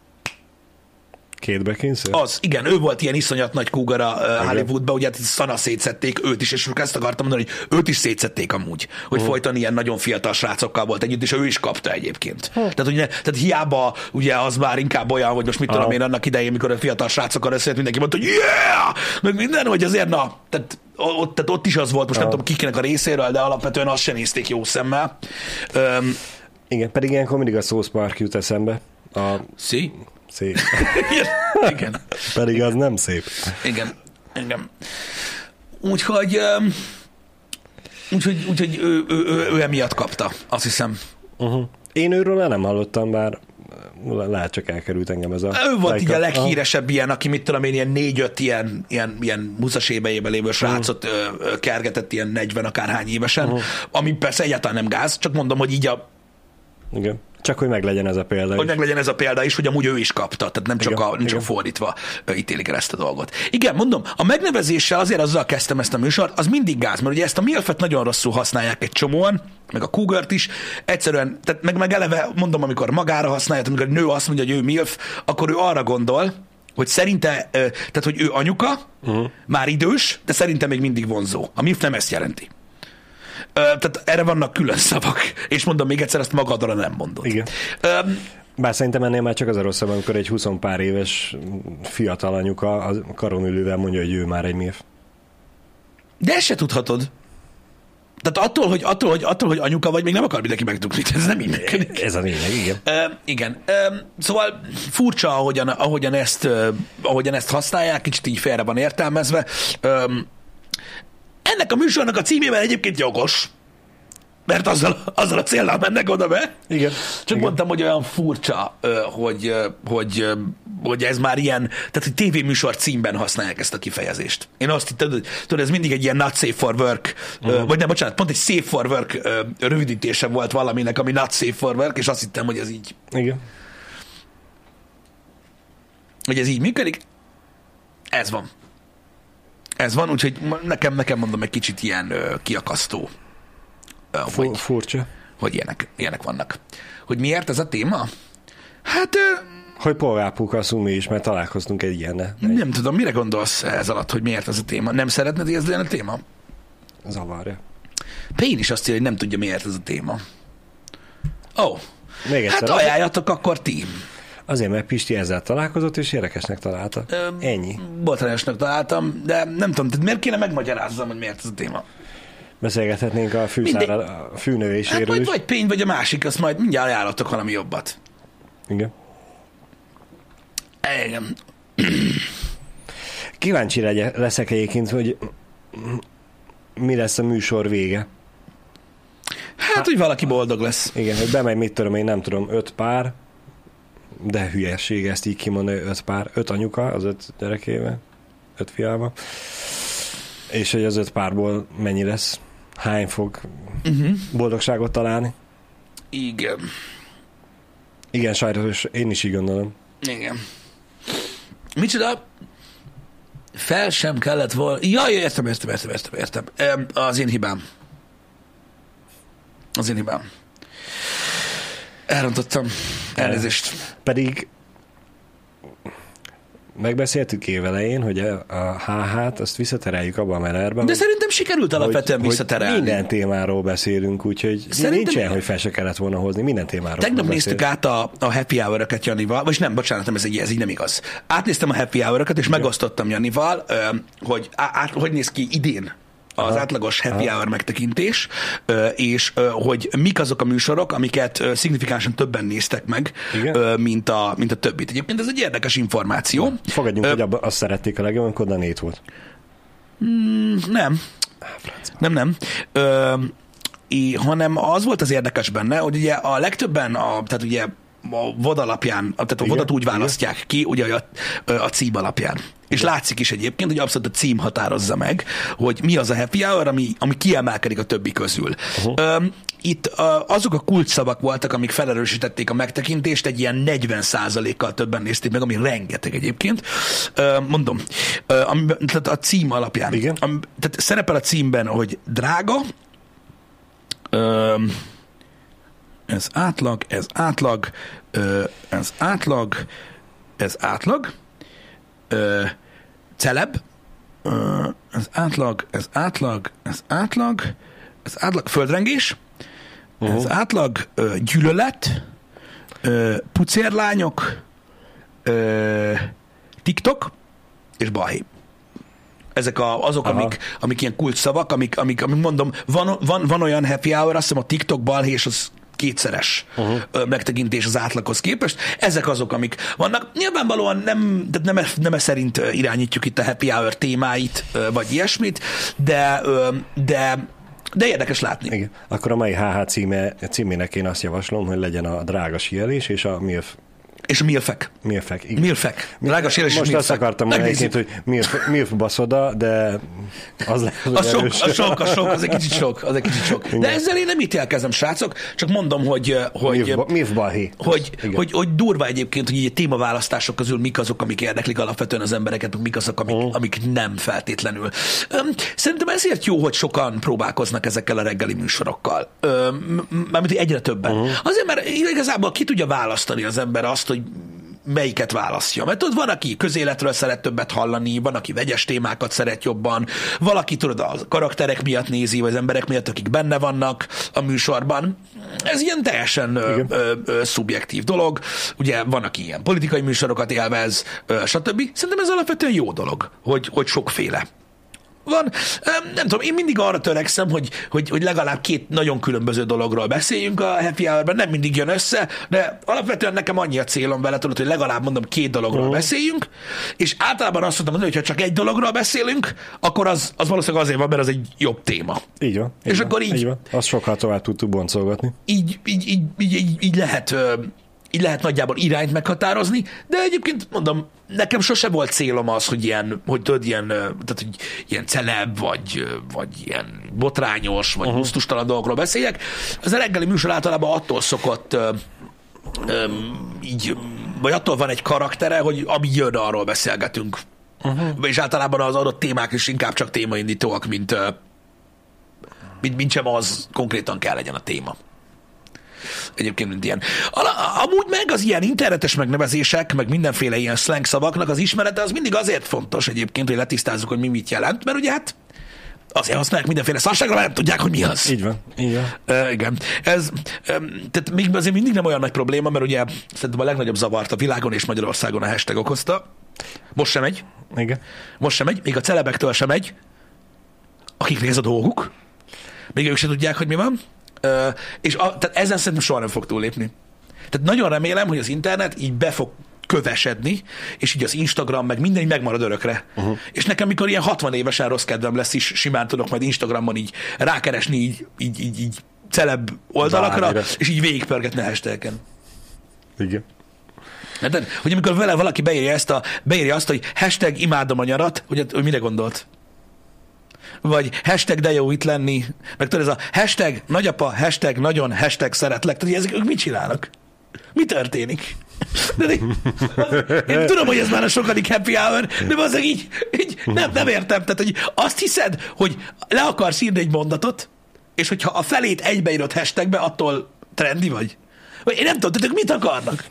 Két Beckinsale? Az, igen, ő volt ilyen iszonyat nagy kúgara uh, Hollywoodban, ugye hát szana szétszették őt is, és ezt akartam mondani, hogy őt is szétszették amúgy, hogy uh. folyton ilyen nagyon fiatal srácokkal volt együtt, és ő is kapta egyébként. Tehát, hogy ne, tehát hiába ugye az már inkább olyan, hogy most mit tudom Aha. én annak idején, mikor a fiatal srácokkal összejött, mindenki mondta, hogy yeah! Meg minden, hogy azért na, tehát ott, tehát ott is az volt, most nem Aha. tudom kikinek a részéről, de alapvetően azt sem nézték jó szemmel. Um, Igen, pedig ilyenkor mindig a South Park jut eszembe. A sí? Szép. igen. pedig az nem szép. Igen, igen. Úgyhogy, úgyhogy, úgyhogy ő, ő, ő, ő emiatt kapta, azt hiszem. Uh-huh. Én őről nem hallottam, bár lehet csak elkerült engem ez a... Ő volt így a leghíresebb ilyen, aki mit tudom én, ilyen négy-öt ilyen, ilyen, ilyen muszas éveiben lévő srácot ö, ö, kergetett ilyen 40 akárhány évesen, Uh-huh. ami persze egyáltalán nem gáz, csak mondom, hogy így a, Igen. Csak hogy meglegyen ez a példa. hogy is. meglegyen ez a példa is, hogy amúgy ő is kapta, tehát nem csak, Igen, a, nem csak fordítva ítélik el ezt a dolgot. Igen, mondom, a megnevezéssel azért azzal kezdtem ezt a műsort, az mindig gáz, mert ugye ezt a milfet nagyon rosszul használják egy csomóan, meg a Cougart is, egyszerűen, tehát meg, meg eleve mondom, amikor magára használja, amikor egy nő azt mondja, hogy ő milf, akkor ő arra gondol, hogy szerinte, tehát hogy ő anyuka, uh-huh. már idős, de szerinte még mindig vonzó. A milf nem ezt jelenti. Ö, tehát erre vannak külön szavak, és mondom még egyszer, ezt magadra nem mondod. Igen. Öm, Bár szerintem ennél már csak az a rosszabb, amikor egy 20 pár éves fiatal anyuka a karonülővel mondja, hogy ő már egy milf. De ezt se tudhatod. Tehát attól, hogy, attól, hogy, attól, hogy anyuka vagy, még nem akar mindenki megtudni. Ez nem így működik. Ez a lényeg, igen. Ö, igen. Ö, szóval furcsa, ahogyan, ahogyan, ezt, ö, ahogyan ezt használják, kicsit így félre van értelmezve. Ö, ennek a műsornak a címében egyébként jogos, mert azzal, azzal a céllal mennek oda be. Igen. Csak igen. mondtam, hogy olyan furcsa, hogy, hogy, hogy ez már ilyen, tehát hogy tévéműsor címben használják ezt a kifejezést. Én azt hittem, hogy tudod, ez mindig egy ilyen not safe for work, uh-huh. Vagy nem, bocsánat, pont egy safe for work rövidítése volt valaminek, ami not safe for work, és azt hittem, hogy ez így, Igen. hogy ez így működik. Ez van. Ez van, úgyhogy nekem, nekem mondom egy kicsit ilyen ö, kiakasztó, ö, hogy, Fu- furcsa. hogy ilyenek, ilyenek vannak. Hogy miért ez a téma? Hát ö, Hogy polgárpukasszunk mi is, mert találkoztunk egy ilyennel. Nem tudom, mire gondolsz ez alatt, hogy miért ez a téma? Nem szeretnéd, hogy ez legyen a téma? Zavarja. Pén is azt írja, hogy nem tudja, miért ez a téma. Ó, oh, Még hát ajánljatok akkor ti. Azért, mert Pisti ezzel találkozott, és érdekesnek találta. Öm, Ennyi. Botrányosnak találtam, de nem tudom, tehát miért kéne megmagyarázzam, hogy miért ez a téma? Beszélgethetnénk a fűszára, a fűnövéséről Hát is. vagy Pény, vagy a másik, azt majd mindjárt ajánlatok valami jobbat. Igen. Igen. <clears throat> Kíváncsi legye, leszek egyébként, hogy mi lesz a műsor vége. Hát, hogy valaki boldog lesz. Igen, hogy bemegy, mit tudom én, nem tudom, öt pár, de hülyeség ezt így kimondani, öt pár, öt anyuka az öt gyerekével, öt fiával, és hogy az öt párból mennyi lesz, hány fog Uh-huh. boldogságot találni. Igen. Igen, sajnos én is így gondolom. Igen. Micsoda? Fel sem kellett volna... Jaj, értem, értem, értem, értem, értem. Em, Az én hibám. Az én hibám. Elrontottam. Elnézést. Pedig megbeszéltük évelején, hogy a HH-t azt visszatereljük abba a menerbe. De szerintem sikerült alapvetően hogy visszaterelni. Minden témáról beszélünk, úgyhogy Szerintem- Szerintem... nincs ilyen, hogy fel se kellett volna hozni, minden témáról. Tegnap néztük át a, a happy hour-öket Janival, vagy nem, bocsánat, nem, ez, így, ez így nem igaz. Átnéztem a happy hour és megosztottam Janival, hogy á, hogy néz ki idén az átlagos happy hour megtekintés, és hogy mik azok a műsorok, amiket szignifikánsan többen néztek meg, Igen. mint, a, mint a többit. Egyébként ez egy érdekes információ. Fogadjunk, Ö, hogy abba azt szerették a legjobban, amikor Danét volt. Nem. Nem, nem. Ö, hanem az volt az érdekes benne, hogy ugye a legtöbben, a, tehát ugye a VOD alapján, a- tehát a Igen, vodat úgy igen. választják ki, ugye a, a cím alapján. És látszik is egyébként, hogy abszolút a cím határozza meg, hogy mi az a happy hour, ami, ami kiemelkedik a többi közül. Uh-huh. Itt ö, azok a kulcsszavak voltak, amik felerősítették a megtekintést, egy ilyen 40%-kal többen nézték meg, ami rengeteg egyébként. Ö, Mondom, amiben, tehát a cím alapján. Igen. Am, tehát szerepel a címben, hogy drága, ö, ez átlag, ez átlag, ez átlag, ez átlag, celeb, ez átlag, ez átlag, ez átlag, ez átlag, földrengés, uh-huh. ez átlag, gyűlölet, pucérlányok, TikTok és balhé. Ezek a, azok, Aha. amik, amik ilyen kult szavak, amik, amik, amik mondom, van, van, van olyan happy hour, azt hiszem a TikTok balhé, és az kétszeres uh-huh. megtekintés az átlaghoz képest. Ezek azok, amik vannak. Nyilvánvalóan nem, de nem, e- nem e szerint irányítjuk itt a happy hour témáit, vagy ilyesmit, de, de, de érdekes látni. Igen. Akkor a mai HH címe, címének én azt javaslom, hogy legyen a drága síelés és a milf, És milfek. milfek. Igen. Milfek. Drága és Most azt milfek. akartam mondani egyébként, hogy milf, milf baszoda, de az lehet, hogy A sok, erős. a sok, a sok, az egy kicsit sok, az egy kicsit sok. De ezzel én nem ítélkezem, srácok, csak mondom, hogy, hogy, Milf, milf balhé. hogy, Igen. hogy, hogy durva egyébként, hogy így a témaválasztások közül mik azok, amik érdeklik alapvetően az embereket, mik azok, amik, Mhm. amik nem feltétlenül. Szerintem ezért jó, hogy sokan próbálkoznak ezekkel a reggeli műsorokkal. Mármint, egyre többen. Mhm. Azért, mert igazából ki tudja választani az ember azt, hogy melyiket választja. Mert tudod, van, aki közéletről szeret többet hallani, van, aki vegyes témákat szeret jobban, valaki tudod, a karakterek miatt nézi, vagy az emberek miatt, akik benne vannak a műsorban. Ez ilyen teljesen ö, ö, ö, szubjektív dolog. Ugye van, aki ilyen politikai műsorokat élvez, ö, stb. Szerintem ez alapvetően jó dolog, hogy, hogy sokféle van. Nem tudom, én mindig arra törekszem, hogy, hogy, hogy legalább két nagyon különböző dologról beszéljünk a happy hour nem mindig jön össze, de alapvetően nekem annyi a célom vele, tudod, hogy legalább mondom két dologról beszéljünk, és általában azt szoktam mondani, hogy ha csak egy dologról beszélünk, akkor az, az valószínűleg azért van, mert az egy jobb téma. Így van. És van, akkor így- így van. Azt sokkal tovább tudtuk boncolgatni. így, így, így, így, így, így lehet így lehet nagyjából irányt meghatározni, de egyébként mondom, nekem sose volt célom az, hogy ilyen, hogy tudod, ilyen, tehát, hogy ilyen celeb, vagy, vagy ilyen botrányos, vagy uh-huh. gusztustalan dolgokról beszéljek. Ez a reggeli műsor általában attól szokott ö, ö, így, vagy attól van egy karaktere, hogy ami jön, arról beszélgetünk. Uh-huh. És általában az adott témák is inkább csak témaindítóak, mint, mint, mint sem az konkrétan kell legyen a téma. Egyébként, mint ilyen. Amúgy meg az ilyen internetes megnevezések, meg mindenféle ilyen slang szavaknak az ismerete, az mindig azért fontos egyébként, hogy letisztázzuk, hogy mi mit jelent, mert ugye hát azért használják mindenféle szarságra, mert nem tudják, hogy mi az. Így van. Így van. Uh, igen. Ez, um, tehát még azért mindig nem olyan nagy probléma, mert ugye szerintem a legnagyobb zavart a világon és Magyarországon a hashtag okozta. Most sem megy. Igen. Most sem megy. Még a celebektől sem megy. Akiknek ez a dolguk. Még ők sem tudják, hogy mi van. És a, tehát ezen szerintem soha nem fog túllépni. Tehát nagyon remélem, hogy az internet így be fog kövesedni, és így az Instagram, meg minden így megmarad örökre. Uh-huh. És nekem, mikor ilyen 60 évesen rossz kedvem lesz, is simán tudok majd Instagramon így rákeresni így, így, így, így celeb oldalakra, Bármire. és így végigpörgetni a hashtagken. Igen. Érted? Hogy amikor vele valaki beírja, ezt a, beírja azt, hogy hashtag imádom a nyarat, hogy, hogy mire gondolt? Vagy hashtag de jó itt lenni, meg tudod, ez a hashtag nagyapa, hashtag nagyon, hashtag szeretlek. Tehát ezek ők mit csinálnak? Mi történik? De én, én tudom, hogy ez már a sokadik happy hour, de az így, így nem, nem értem. Tehát, hogy azt hiszed, hogy le akarsz írni egy mondatot, és hogyha a felét egybeírod hashtagbe, attól trendi vagy? Vagy én nem tudom, tehát ők mit akarnak?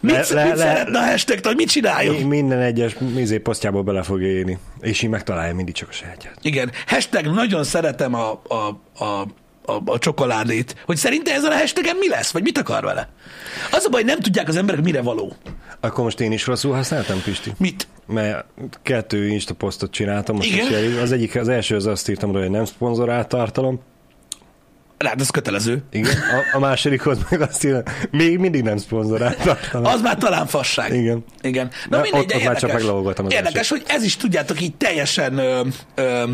Mit, Le- mit le- szeretne a hashtag hogy mit csináljon? Mi- Minden egyes izé posztjából bele fogja írni, és így megtalálja mindig csak a sajátját. Igen, hashtag nagyon szeretem a, a, a, a, a csokoládét, hogy szerinte ezen a hashtagen mi lesz, vagy mit akar vele. Az a baj, nem tudják az emberek, mire való. Akkor most én is rosszul használtam, Pisti? Mit? Mert kettő Insta posztot csináltam, most Igen? is. Az egyik, az első az azt írtam, hogy nem szponzorált tartalom. Hát ez kötelező. Igen. A, a másodikhoz meg azt írtam, még mindig nem szponzorált tartalom. Az már talán fasság. Igen. Igen. Na Na, mindegy, ott- ott már csak érdekes, meglógoltam az érdekes hogy ez is tudjátok így teljesen ö, ö,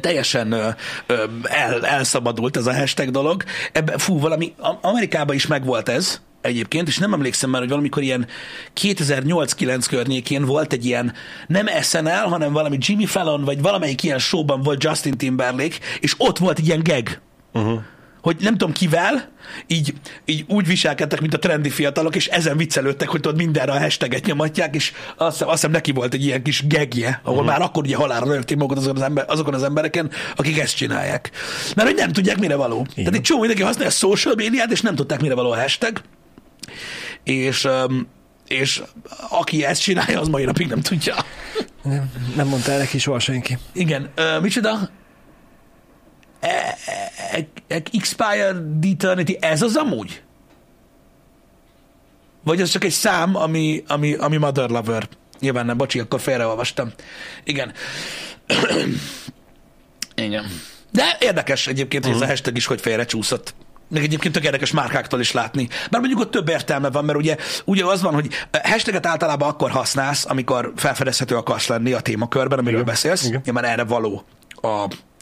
teljesen ö, ö, el, elszabadult ez a hashtag dolog. Ebbe, fú, valami, Amerikában is megvolt ez egyébként, és nem emlékszem már, hogy valamikor ilyen 2008-9 környékén volt egy ilyen, nem SNL, hanem valami Jimmy Fallon, vagy valamelyik ilyen showban volt Justin Timberlake, és ott volt egy ilyen gag, uh-huh. hogy nem tudom kivel, így, így úgy viselkedtek, mint a trendi fiatalok, és ezen viccelődtek, hogy tudod, mindenre a hashtaget nyomatják, és azt hiszem, azt hiszem neki volt egy ilyen kis gegje, ahol uh-huh. már akkor ugye halálra rögtük magukat azokon az, ember, azokon az embereken, akik ezt csinálják. Mert hogy nem tudják, mire való. Igen. Tehát egy csomó mindenki használja a social médiát, és nem tudták, mire való a hashtag, és, és aki ezt csinálja, az mai napig nem tudja. Nem, nem mondta el neki soha senki. Igen, ö, micsoda? E- e- e- Expired Eternity, ez az amúgy? Vagy az csak egy szám, ami, ami, ami Mother Lover? Nyilván nem, bocsi, akkor félreolvastam. Igen. <clears throat> Igen. De érdekes egyébként, hogy ez a hashtag is, hogy félrecsúszott. Meg egyébként tök érdekes márkáktól is látni. Bár mondjuk ott több értelme van, mert ugye, ugye az van, hogy hashtaget általában akkor használsz, amikor felfedezhető akarsz lenni a témakörben, amiről Igen. beszélsz. Igen. Nyilván erre való a,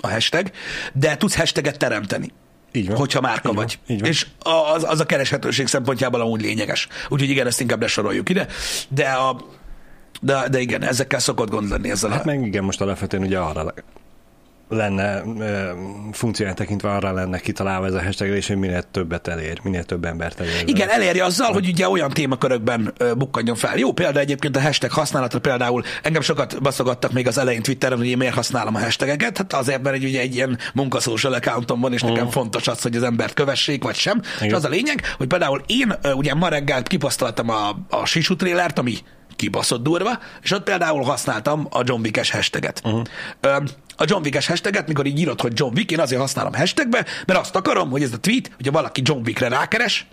a hashtag, de tudsz hashtaget teremteni. Így van. Hogyha márka Így van, vagy. így van. És az, az a kereshetőség szempontjából amúgy lényeges. Úgyhogy igen, ezt inkább lesoroljuk ide. De, a, de, de igen, ezekkel szokott gond lenni ezzel. Hát a... meg igen, most alapvetően ugye arra lenne, ö, funkcióját tekintve arra lenne kitalálva ez a hashtag, és hogy minél többet elér, minél több embert elér. Igen, eléri azzal, hogy ugye olyan témakörökben ö, bukkanjon fel. Jó példa egyébként a hashtag használata például. Engem sokat baszogattak még az elején Twitteren, hogy én miért használom a hashtageket. Hát azért, mert egy, ugye egy ilyen munkaszocial accountom van, és nekem fontos az, hogy az embert kövessék, vagy sem. És Igen. az a lényeg, hogy például én ö, ugye ma reggel kiposztoltam a, a Sisu trailert, ami kibaszott durva, és ott például használtam a John Wick-es hashtaget. Uh-huh. A John Wick-es hashtaget, mikor így írod, hogy John Wick, én azért használom hashtagbe, mert azt akarom, hogy ez a tweet, hogyha valaki John Wickre rákeres,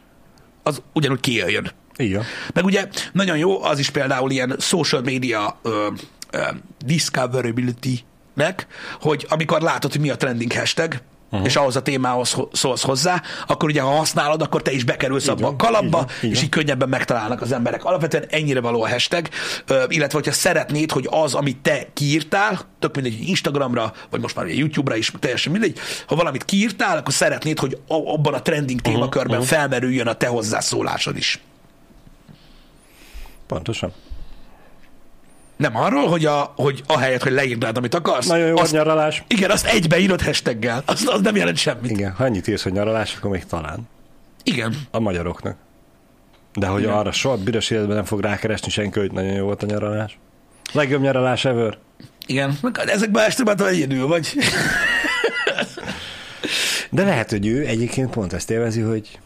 az ugyanúgy kijöjjön. Van. Meg ugye nagyon jó, az is például ilyen social media ö, ö, discoverability-nek, hogy amikor látod, hogy mi a trending hashtag, uh-huh. és ahhoz a témához ho- szólsz hozzá, akkor ugye ha használod, akkor te is bekerülsz abba a kalapba, így van, így és így könnyebben megtalálnak az emberek. Alapvetően ennyire való a hashtag, illetve hogyha szeretnéd, hogy az, amit te kiírtál, tök mindegy, hogy Instagramra, vagy most már ugye YouTube-ra is, teljesen mindegy, ha valamit kiírtál, akkor szeretnéd, hogy abban a trending témakörben uh-huh. felmerüljön a te hozzászólásod is. Pontosan. Nem arról, hogy, a, hogy ahelyett, hogy leírnád, amit akarsz. Nagyon jó azt, nyaralás. igen, azt egybeírod hashtaggel. Az, az nem jelent semmit. Igen, ha annyit írsz, hogy nyaralás, akkor még talán. Igen. A magyaroknak. De hogy Igen. arra soha büdös életben nem fog rákeresni senki, hogy nagyon jó volt a nyaralás. Legjobb nyaralás ever. Igen. Ezekben estemben egyedül vagy. De lehet, hogy ő egyébként pont ezt élvezi, hogy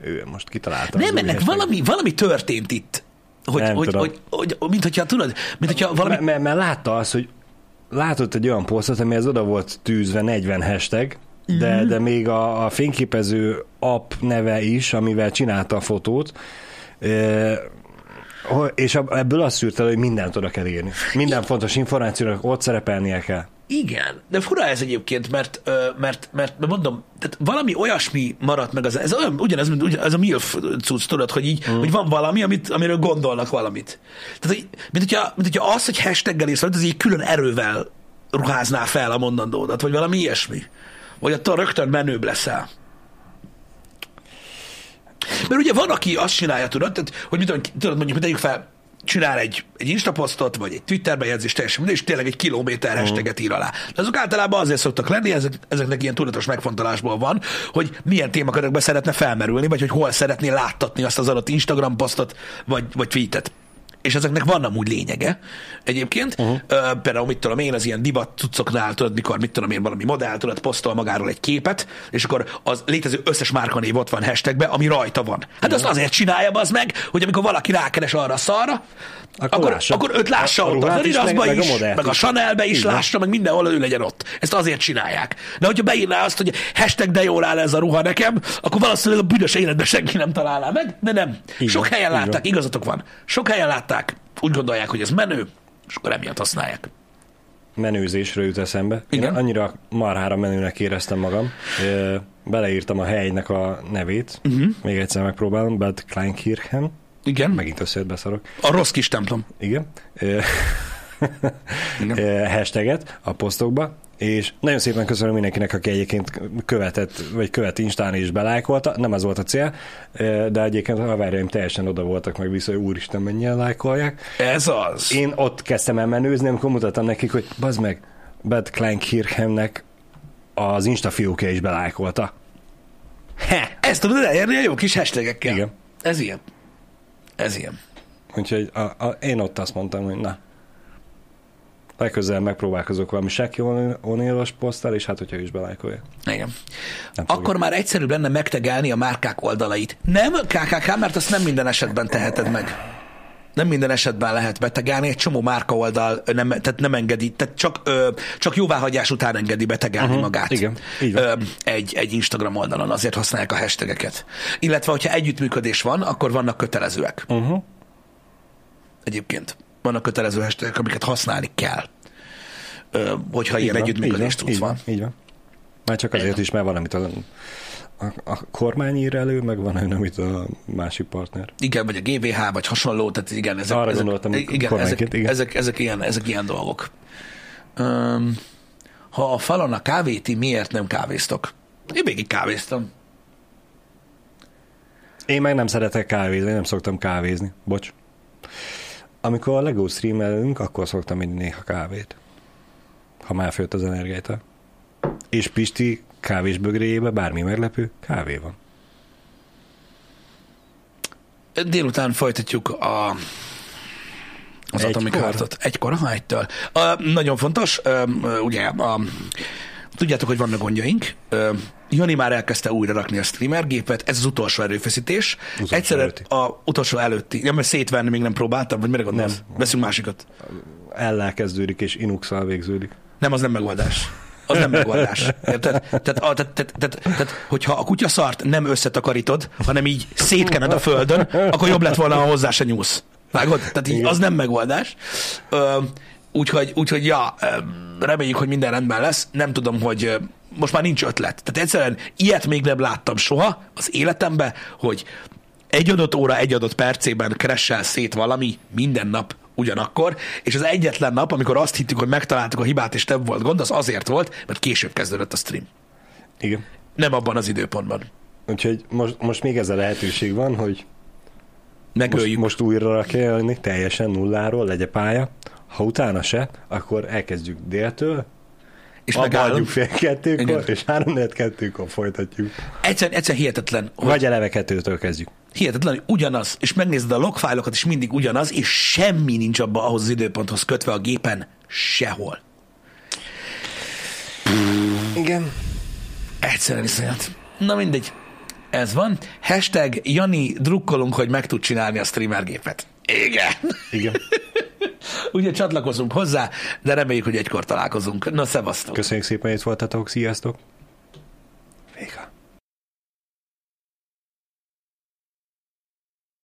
ő most kitalálta. Nem, ennek valami, valami történt itt. Hogy, Nem hogy, tudom. hogy, hogy, hogy, mint hogyha tudod, mint hogyha valami... Mert, mert, mert látta azt, hogy látott egy olyan posztot, amihez oda volt tűzve 40 hashtag, de, Mhm. de még a, a fényképező app neve is, amivel csinálta a fotót, és ebből azt szűrt el, hogy mindent oda kell írni. Minden fontos információnak ott szerepelnie kell. Igen, de fura ez egyébként, mert, mert, mert, mert mondom, tehát valami olyasmi maradt meg, az, ez olyan, ugyanez, mint ugyan, ez a MILF cucc, tudod, hogy így, mm. hogy van valami, amit, amiről gondolnak valamit. Tehát, hogy, mint, hogyha, mint hogyha az, hogy hashtaggel írsz valamit, az így külön erővel ruházná fel a mondandódat, vagy valami ilyesmi. Vagy attól rögtön menőbb leszel. Mert ugye van, aki azt csinálja, tudod, tehát, hogy mit tudom, tudod, mondjuk, tegyük fel, csinál egy, egy Instaposztot, vagy egy Twitter bejegyzést, teljesen mindegy, és tényleg egy kilométer hashtaget ír alá. De azok általában azért szoktak lenni, ezek, ezeknek ilyen tudatos megfontolásból van, hogy milyen témakörökbe szeretne felmerülni, vagy hogy hol szeretné láttatni azt az adott Instagram posztot, vagy, vagy tweetet és ezeknek van amúgy lényege egyébként. Uh-huh. Uh, például, mit tudom én, az ilyen divat cuccoknál, tudod, mikor, mit tudom én, valami modell, tudod, posztol magáról egy képet, és akkor az létező összes márkanév ott van hashtagbe, ami rajta van. Hát uh-huh. azt azért csinálja az meg, hogy amikor valaki rákeres arra a szarra, akkor, akkor, akkor őt lássa a, ott, a Adidasba is, meg a, meg a Chanelbe is Igen. lássa, meg mindenhol ő legyen ott. Ezt azért csinálják. De hogyha beírná azt, hogy hashtag de jól áll ez a ruha nekem, akkor valószínűleg a büdös életben senki nem találná meg, de nem. Igen. Sok helyen látták, igazatok van. Sok helyen látták, úgy gondolják, hogy ez menő, és akkor emiatt használják menőzésről jut eszembe. Igen? Én annyira marhára menőnek éreztem magam. Beleírtam a helynek a nevét. Uh-huh. Még egyszer megpróbálom. Bad Kleinkirchen. Igen. Megint összejött beszarok. A rossz kis templom. Igen. Igen. <laughs> Hashtaget a posztokba, és nagyon szépen köszönöm mindenkinek, aki egyébként követett, vagy követ Instán és belájkolta, nem ez volt a cél, de egyébként a haverjaim teljesen oda voltak meg vissza, hogy úristen, mennyien lájkolják. Ez az. Én ott kezdtem el menőzni, amikor mutattam nekik, hogy bazd meg, Bad Klein Kirchhemnek az Insta fiókja is belájkolta. He, ezt tudod elérni a jó kis hashtagekkel. Igen. Ez ilyen. Ez ilyen. Úgyhogy a, a, én ott azt mondtam, hogy na, legközelebb megpróbálkozok valami Seki Onélos posztál, és hát, hogyha is belájkolja. Igen. Nem Akkor fogja. már egyszerűbb lenne megtegelni a márkák oldalait. Nem KKK, mert azt nem minden esetben teheted meg. Nem minden esetben lehet betegelni, egy csomó márka oldal nem, tehát nem engedi, tehát csak, ö, csak jóváhagyás után engedi betegelni uh-huh, magát. Igen, így van. Ö, egy, egy Instagram oldalon, azért használják a hashtageket. Illetve, hogyha együttműködés van, akkor vannak kötelezőek. Uh-huh. Egyébként vannak kötelező hashtagek, amiket használni kell, ö, hogyha így ilyen van, együttműködés tudsz van. Így van. Már csak azért is, mert van, amit a, a, a kormány ír elő, meg van olyan, amit a másik partner. Igen, vagy a GVH, vagy hasonló, tehát igen, ezek, Arra ezek, gondoltam, igen, ezek, igen. Ezek, ezek, ilyen, ezek ilyen dolgok. Um, ha a falon a kávét, miért nem kávéztok? Én végig kávéztam. Én meg nem szeretek kávézni, nem szoktam kávézni. Bocs. Amikor a LEGO streamelünk, akkor szoktam inni néha kávét. Ha már főtt az energiát. És Pisti kávésbögréjébe bármi meglepő, kávé van. Délután folytatjuk a az Atomic Heart-ot. Egykor, ha egytől. Uh, nagyon fontos, uh, ugye a Tudjátok, hogy vannak gondjaink. Jani már elkezdte újra rakni a streamer gépet, ez az utolsó erőfeszítés. Utolsó Egyszerűen előtti. a utolsó előtti. Ja, mert szétvenni még nem próbáltam, vagy mire gondolsz? Nem. Veszünk másikat. Ellel kezdődik, és inux végződik. Nem, az nem megoldás. Az nem megoldás. Tehát, a, tehát, tehát, tehát, tehát, hogyha a kutya szart nem összetakarítod, hanem így szétkened a földön, akkor jobb lett volna, ha hozzá se nyúlsz. Vágod? Tehát így, az nem megoldás. Úgyhogy, úgyhogy ja, reméljük, hogy minden rendben lesz. Nem tudom, hogy most már nincs ötlet. Tehát egyszerűen ilyet még nem láttam soha az életemben, hogy egy adott óra, egy adott percében kressel szét valami minden nap ugyanakkor, és az egyetlen nap, amikor azt hittük, hogy megtaláltuk a hibát, és több volt gond, az azért volt, mert később kezdődött a stream. Igen. Nem abban az időpontban. Úgyhogy most, most még ez a lehetőség van, hogy Megöljük. Most, most újra kell teljesen nulláról, legyen pálya, ha utána se, akkor elkezdjük déltől, és megállunk fél kettőkor, Igen. és három kettőkor folytatjuk. Egyszer, egyszer hihetetlen. Hogy Vagy eleve kettőtől kezdjük. Hihetetlen, hogy ugyanaz, és megnézed a logfájlokat, és mindig ugyanaz, és semmi nincs abba ahhoz az időponthoz kötve a gépen, sehol. Igen. Egyszerűen iszonyat. Na mindegy. Ez van. Hashtag Jani, drukkolunk, hogy meg tud csinálni a streamer gépet. Igen. Igen. <laughs> <laughs> Úgyhogy csatlakozunk hozzá, de reméljük, hogy egykor találkozunk. Na, szevasztok! Köszönjük szépen, hogy itt voltatok, sziasztok! Vége.